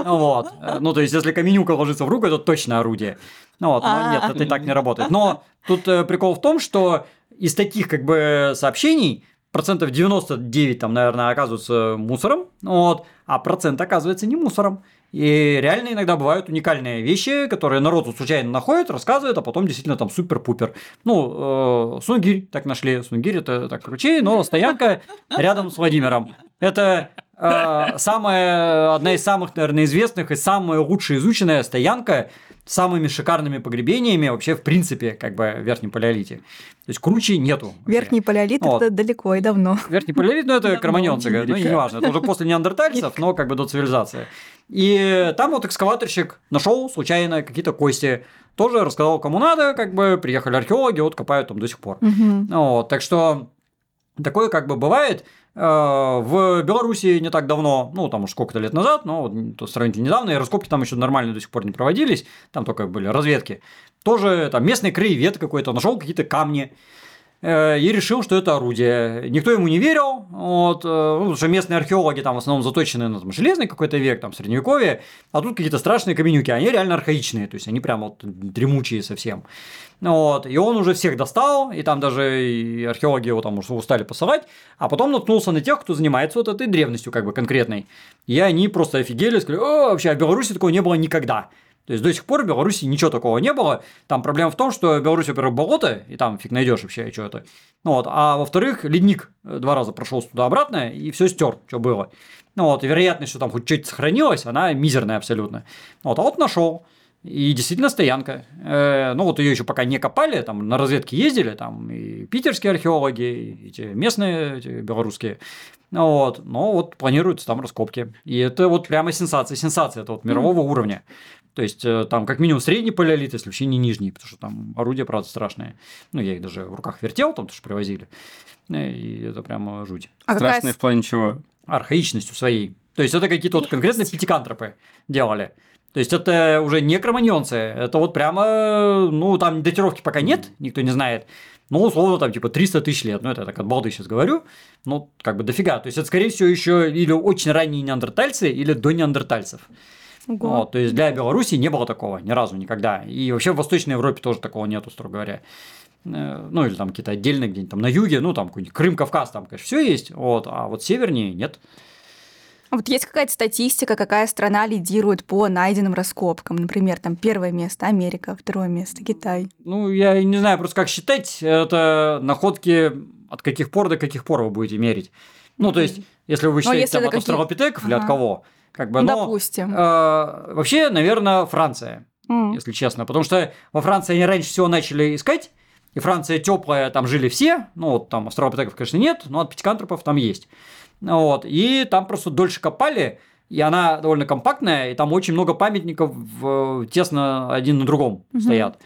[SPEAKER 1] Вот. Ну, то есть, если каменюка ложится в руку, это точно орудие. Ну вот, но нет, это и так не работает. Но тут э, прикол в том, что из таких как бы сообщений процентов 99 там, наверное, оказываются мусором, вот, а процент оказывается не мусором. И реально иногда бывают уникальные вещи, которые народ случайно находит, рассказывает, а потом действительно там супер-пупер. Ну, э, Сунгирь так нашли. Сунгирь это так круче, но стоянка рядом с Владимиром. Это э, самая, одна из самых, наверное, известных и самая лучшая изученная стоянка самыми шикарными погребениями вообще в принципе как бы в Верхнем Палеолите. То есть круче нету.
[SPEAKER 2] Вообще. Верхний Палеолит вот. это далеко и давно.
[SPEAKER 1] Верхний Палеолит, ну это кроманьонцы, ну не важно, это уже после неандертальцев, но как бы до цивилизации. И там вот экскаваторщик нашел случайно какие-то кости, тоже рассказал, кому надо, как бы приехали археологи, вот копают там до сих пор. Угу. Вот, так что такое как бы бывает. Э, в Беларуси не так давно, ну, там уж сколько-то лет назад, но вот, сравнительно недавно, и раскопки там еще нормально до сих пор не проводились, там только были разведки. Тоже там местный краевед какой-то нашел какие-то камни, и решил, что это орудие. Никто ему не верил, вот, э, ну, потому что местные археологи там в основном заточены на там, железный какой-то век, там, средневековье, а тут какие-то страшные каменюки, они реально архаичные, то есть они прям вот дремучие совсем. Вот, и он уже всех достал, и там даже и археологи его там уже устали посылать, а потом наткнулся на тех, кто занимается вот этой древностью как бы конкретной. И они просто офигели, сказали, о, вообще, а в Беларуси такого не было никогда. То есть до сих пор в Беларуси ничего такого не было. Там проблема в том, что Беларусь, во-первых, болото, и там фиг найдешь вообще что-то. Ну, вот. А во-вторых, ледник э, два раза прошел туда-обратно, и все стер, что было. Ну вот, и вероятность, что там хоть что-то сохранилось, она мизерная абсолютно. Вот, а вот нашел. И действительно стоянка. Э, ну, вот ее еще пока не копали, там на разведке ездили, там и питерские археологи, и эти местные, эти белорусские. Вот. Но вот планируются там раскопки. И это вот прямо сенсация. Сенсация это вот мирового mm. уровня. То есть э, там как минимум средний палеолит, если вообще не нижний, потому что там орудия, правда, страшные. Ну, я их даже в руках вертел, там тоже привозили. Э, и это прямо жуть.
[SPEAKER 3] А Страшные какая... в плане чего?
[SPEAKER 1] Архаичностью своей. То есть это какие-то вот конкретно пятикантропы делали. То есть это уже не кроманьонцы, это вот прямо, ну, там датировки пока нет, никто не знает. Ну, условно, там, типа, 300 тысяч лет. Ну, это так от балды сейчас говорю. Ну, как бы дофига. То есть, это, скорее всего, еще или очень ранние неандертальцы, или до неандертальцев. Ого. Вот, то есть, для Беларуси не было такого ни разу никогда. И вообще в Восточной Европе тоже такого нету, строго говоря. Э, ну, или там какие-то отдельные где-нибудь там на юге, ну, там какой-нибудь Крым, Кавказ, там, конечно, все есть. Вот, а вот севернее нет.
[SPEAKER 2] Вот есть какая-то статистика, какая страна лидирует по найденным раскопкам? Например, там первое место Америка, второе место Китай.
[SPEAKER 1] Ну, я не знаю просто, как считать. Это находки от каких пор до каких пор вы будете мерить. Ну, то есть, если вы считаете если там, от каких... австралопитеков ага. или от кого. Как бы,
[SPEAKER 2] но, допустим.
[SPEAKER 1] Э, вообще, наверное, Франция, mm. если честно. Потому что во Франции они раньше всего начали искать, и Франция теплая, там жили все. Ну, вот там австралопитеков, конечно, нет, но от пятикантропов там есть. Вот, и там просто дольше копали, и она довольно компактная, и там очень много памятников тесно один на другом угу. стоят.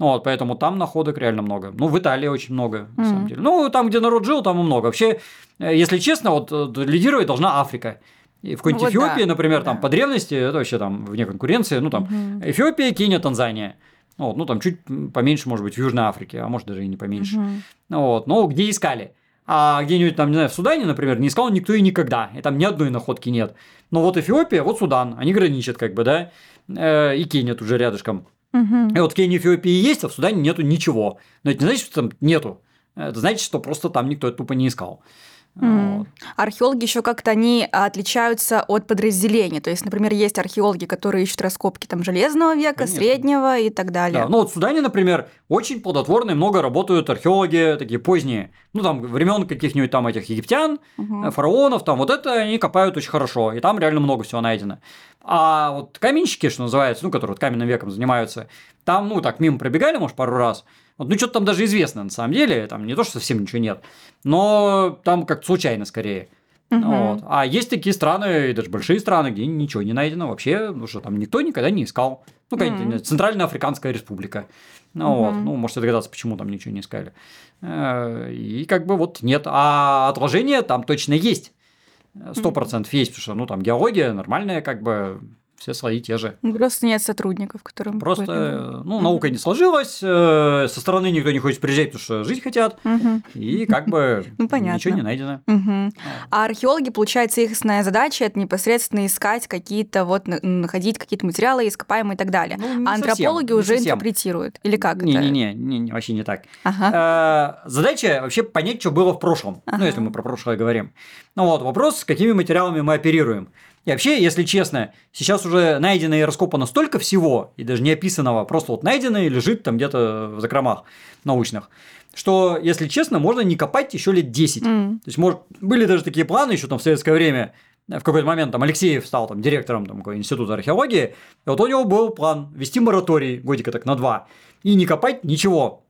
[SPEAKER 1] Вот, поэтому там находок реально много. Ну, в Италии очень много, на mm. самом деле. Ну, там, где народ жил, там и много. Вообще, э, если честно, вот э, лидировать должна Африка. И в какой-нибудь вот Эфиопии, да, например, да. там по древности, это вообще там вне конкуренции, ну там угу. Эфиопия, Кения, Танзания. Вот, ну там чуть поменьше, может быть, в Южной Африке, а может даже и не поменьше. Угу. Вот, но где искали? А где-нибудь там, не знаю, в Судане, например, не искал никто и никогда. И там ни одной находки нет. Но вот Эфиопия, вот Судан, они граничат как бы, да, э, и Кения тут же рядышком. Угу. И вот в Кении и Эфиопии есть, а в Судане нету ничего. Но это не значит, что там нету. Это значит, что просто там никто это тупо не искал.
[SPEAKER 2] Mm. Вот. Археологи еще как-то они отличаются от подразделений. То есть, например, есть археологи, которые ищут раскопки там железного века, Конечно. среднего и так далее.
[SPEAKER 1] Да. Ну вот в Судане, например, очень плодотворно и много работают археологи такие поздние. Ну там времен каких-нибудь там этих египтян, угу. фараонов, там вот это они копают очень хорошо. И там реально много всего найдено. А вот каменщики, что называется, ну, которые вот каменным веком занимаются, там, ну, так, мимо пробегали, может, пару раз – вот, ну, что-то там даже известно, на самом деле, там не то, что совсем ничего нет, но там как-то случайно скорее. Угу. Вот. А есть такие страны, и даже большие страны, где ничего не найдено вообще, потому что там никто никогда не искал. Ну, какая-то угу. Центральная Африканская Республика. Ну, угу. вот. ну, можете догадаться, почему там ничего не искали. Э, и как бы вот нет. А отложения там точно есть. Сто процентов есть, потому что, ну, там геология нормальная, как бы все свои те же.
[SPEAKER 2] Ну, просто нет сотрудников, которым...
[SPEAKER 1] Просто, были... ну, наука не сложилась, э, со стороны никто не хочет приезжать, потому что жить хотят, и как бы ну, понятно. ничего не найдено.
[SPEAKER 2] А археологи, получается, их основная задача – это непосредственно искать какие-то, вот, находить какие-то материалы ископаемые и так далее. Ну, а антропологи уже интерпретируют? Или как
[SPEAKER 1] Не-не-не, вообще не так. Ага. Э, задача вообще понять, что было в прошлом, ну, если мы про прошлое говорим. Ну вот, вопрос, с какими материалами мы оперируем. И вообще, если честно, сейчас уже найдено и раскопано столько всего, и даже не описанного, просто вот найдено и лежит там где-то в закромах научных, что, если честно, можно не копать еще лет 10. Mm. То есть, может, были даже такие планы еще там в советское время, в какой-то момент там Алексеев стал там директором там, института археологии, и вот у него был план вести мораторий годика так на два и не копать ничего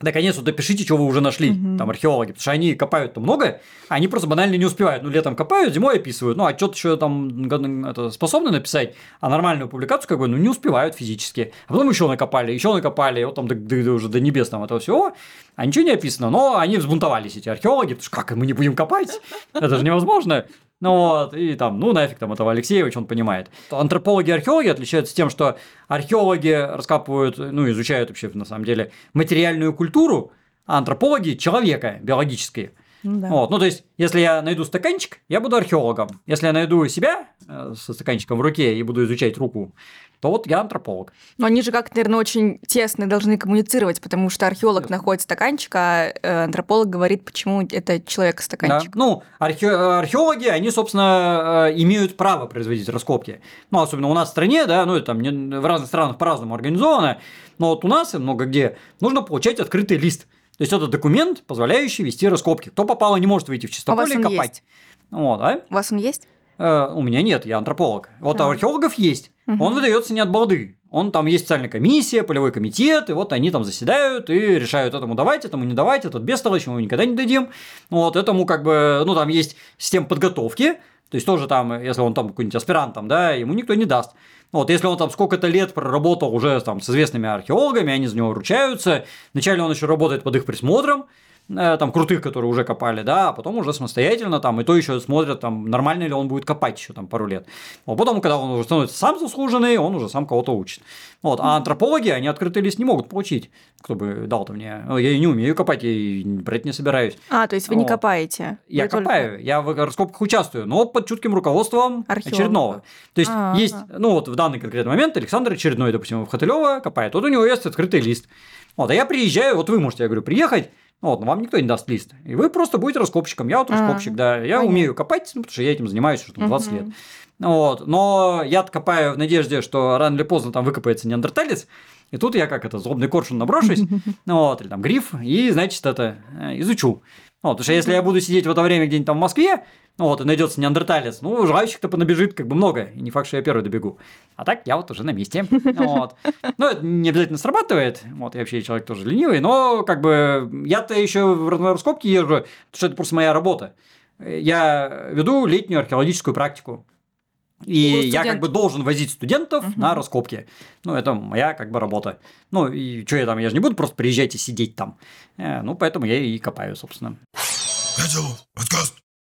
[SPEAKER 1] наконец вот допишите, что вы уже нашли, угу. там, археологи, потому что они копают-то много, они просто банально не успевают. Ну, летом копают, зимой описывают, ну, а что-то еще там это, способны написать, а нормальную публикацию, как бы, ну, не успевают физически. А потом еще накопали, еще накопали, вот там до, до, уже до небес там этого всего, а ничего не описано, но они взбунтовались, эти археологи, потому что как мы не будем копать, это же невозможно. Ну вот, и там, ну нафиг там этого Алексеевич, он понимает. Антропологи и археологи отличаются тем, что археологи раскапывают, ну, изучают вообще, на самом деле, материальную культуру, а антропологи – человека биологические. Ну да. Вот, ну, то есть, если я найду стаканчик, я буду археологом. Если я найду себя э, со стаканчиком в руке и буду изучать руку, то вот я антрополог.
[SPEAKER 2] Но они же как-то, наверное, очень тесно должны коммуницировать, потому что археолог находит стаканчик, а э, антрополог говорит, почему это человек стаканчик.
[SPEAKER 1] Да. Ну, архе... археологи, они, собственно, э, имеют право производить раскопки. Ну, особенно у нас в стране, да, ну, это там в разных странах по-разному организовано, но вот у нас и много где нужно получать открытый лист. То есть это документ, позволяющий вести раскопки. Кто попало, не может выйти в чистоколе и копать. Есть?
[SPEAKER 2] Вот, а? У вас он есть?
[SPEAKER 1] Э, у меня нет, я антрополог. Вот а. у археологов есть. Угу. Он выдается не от балды. Он там есть специальная комиссия, полевой комитет, и вот они там заседают и решают, этому давать, этому не давать, этот бестолочь мы никогда не дадим. Вот, этому как бы, ну, там есть система подготовки, то есть тоже там, если он там какой-нибудь аспирант, там, да, ему никто не даст. Вот, если он там сколько-то лет проработал уже там с известными археологами, они за него ручаются, вначале он еще работает под их присмотром, там крутых, которые уже копали, да, а потом уже самостоятельно там, и то еще смотрят, там, нормально ли он будет копать еще там пару лет. А потом, когда он уже становится сам заслуженный, он уже сам кого-то учит. Вот, а антропологи, они открытый лист не могут получить, кто бы дал-то мне. Ну, я и не умею копать, я и про это не собираюсь.
[SPEAKER 2] А, то есть вы
[SPEAKER 1] вот.
[SPEAKER 2] не копаете?
[SPEAKER 1] Я
[SPEAKER 2] вы
[SPEAKER 1] копаю, только... я в раскопках участвую, но под чутким руководством Археолога. очередного. То есть А-а-а. есть, ну вот в данный конкретный момент Александр очередной, допустим, в Хотылева копает, вот у него есть открытый лист. Вот, а я приезжаю, вот вы можете, я говорю, приехать, вот, но вам никто не даст лист. И вы просто будете раскопщиком. Я вот раскопщик, а, да. Я понятно. умею копать, ну, потому что я этим занимаюсь уже 20 угу. лет. Вот. Но я копаю в надежде, что рано или поздно там выкопается неандерталец. И тут я как это, злобный коршун наброшусь, вот, или там гриф, и, значит, это э, изучу. Вот, потому что если я буду сидеть в это время где-нибудь там в Москве, ну вот, и найдется неандерталец, ну, желающих-то понабежит как бы много, и не факт, что я первый добегу. А так я вот уже на месте. Вот. Ну, это не обязательно срабатывает, вот, я вообще человек тоже ленивый, но как бы я-то еще в раскопки езжу, потому что это просто моя работа. Я веду летнюю археологическую практику. И я как бы должен возить студентов угу. на раскопки. Ну, это моя как бы работа. Ну, и что я там, я же не буду просто приезжать и сидеть там. Э, ну, поэтому я и копаю, собственно. Подкаст.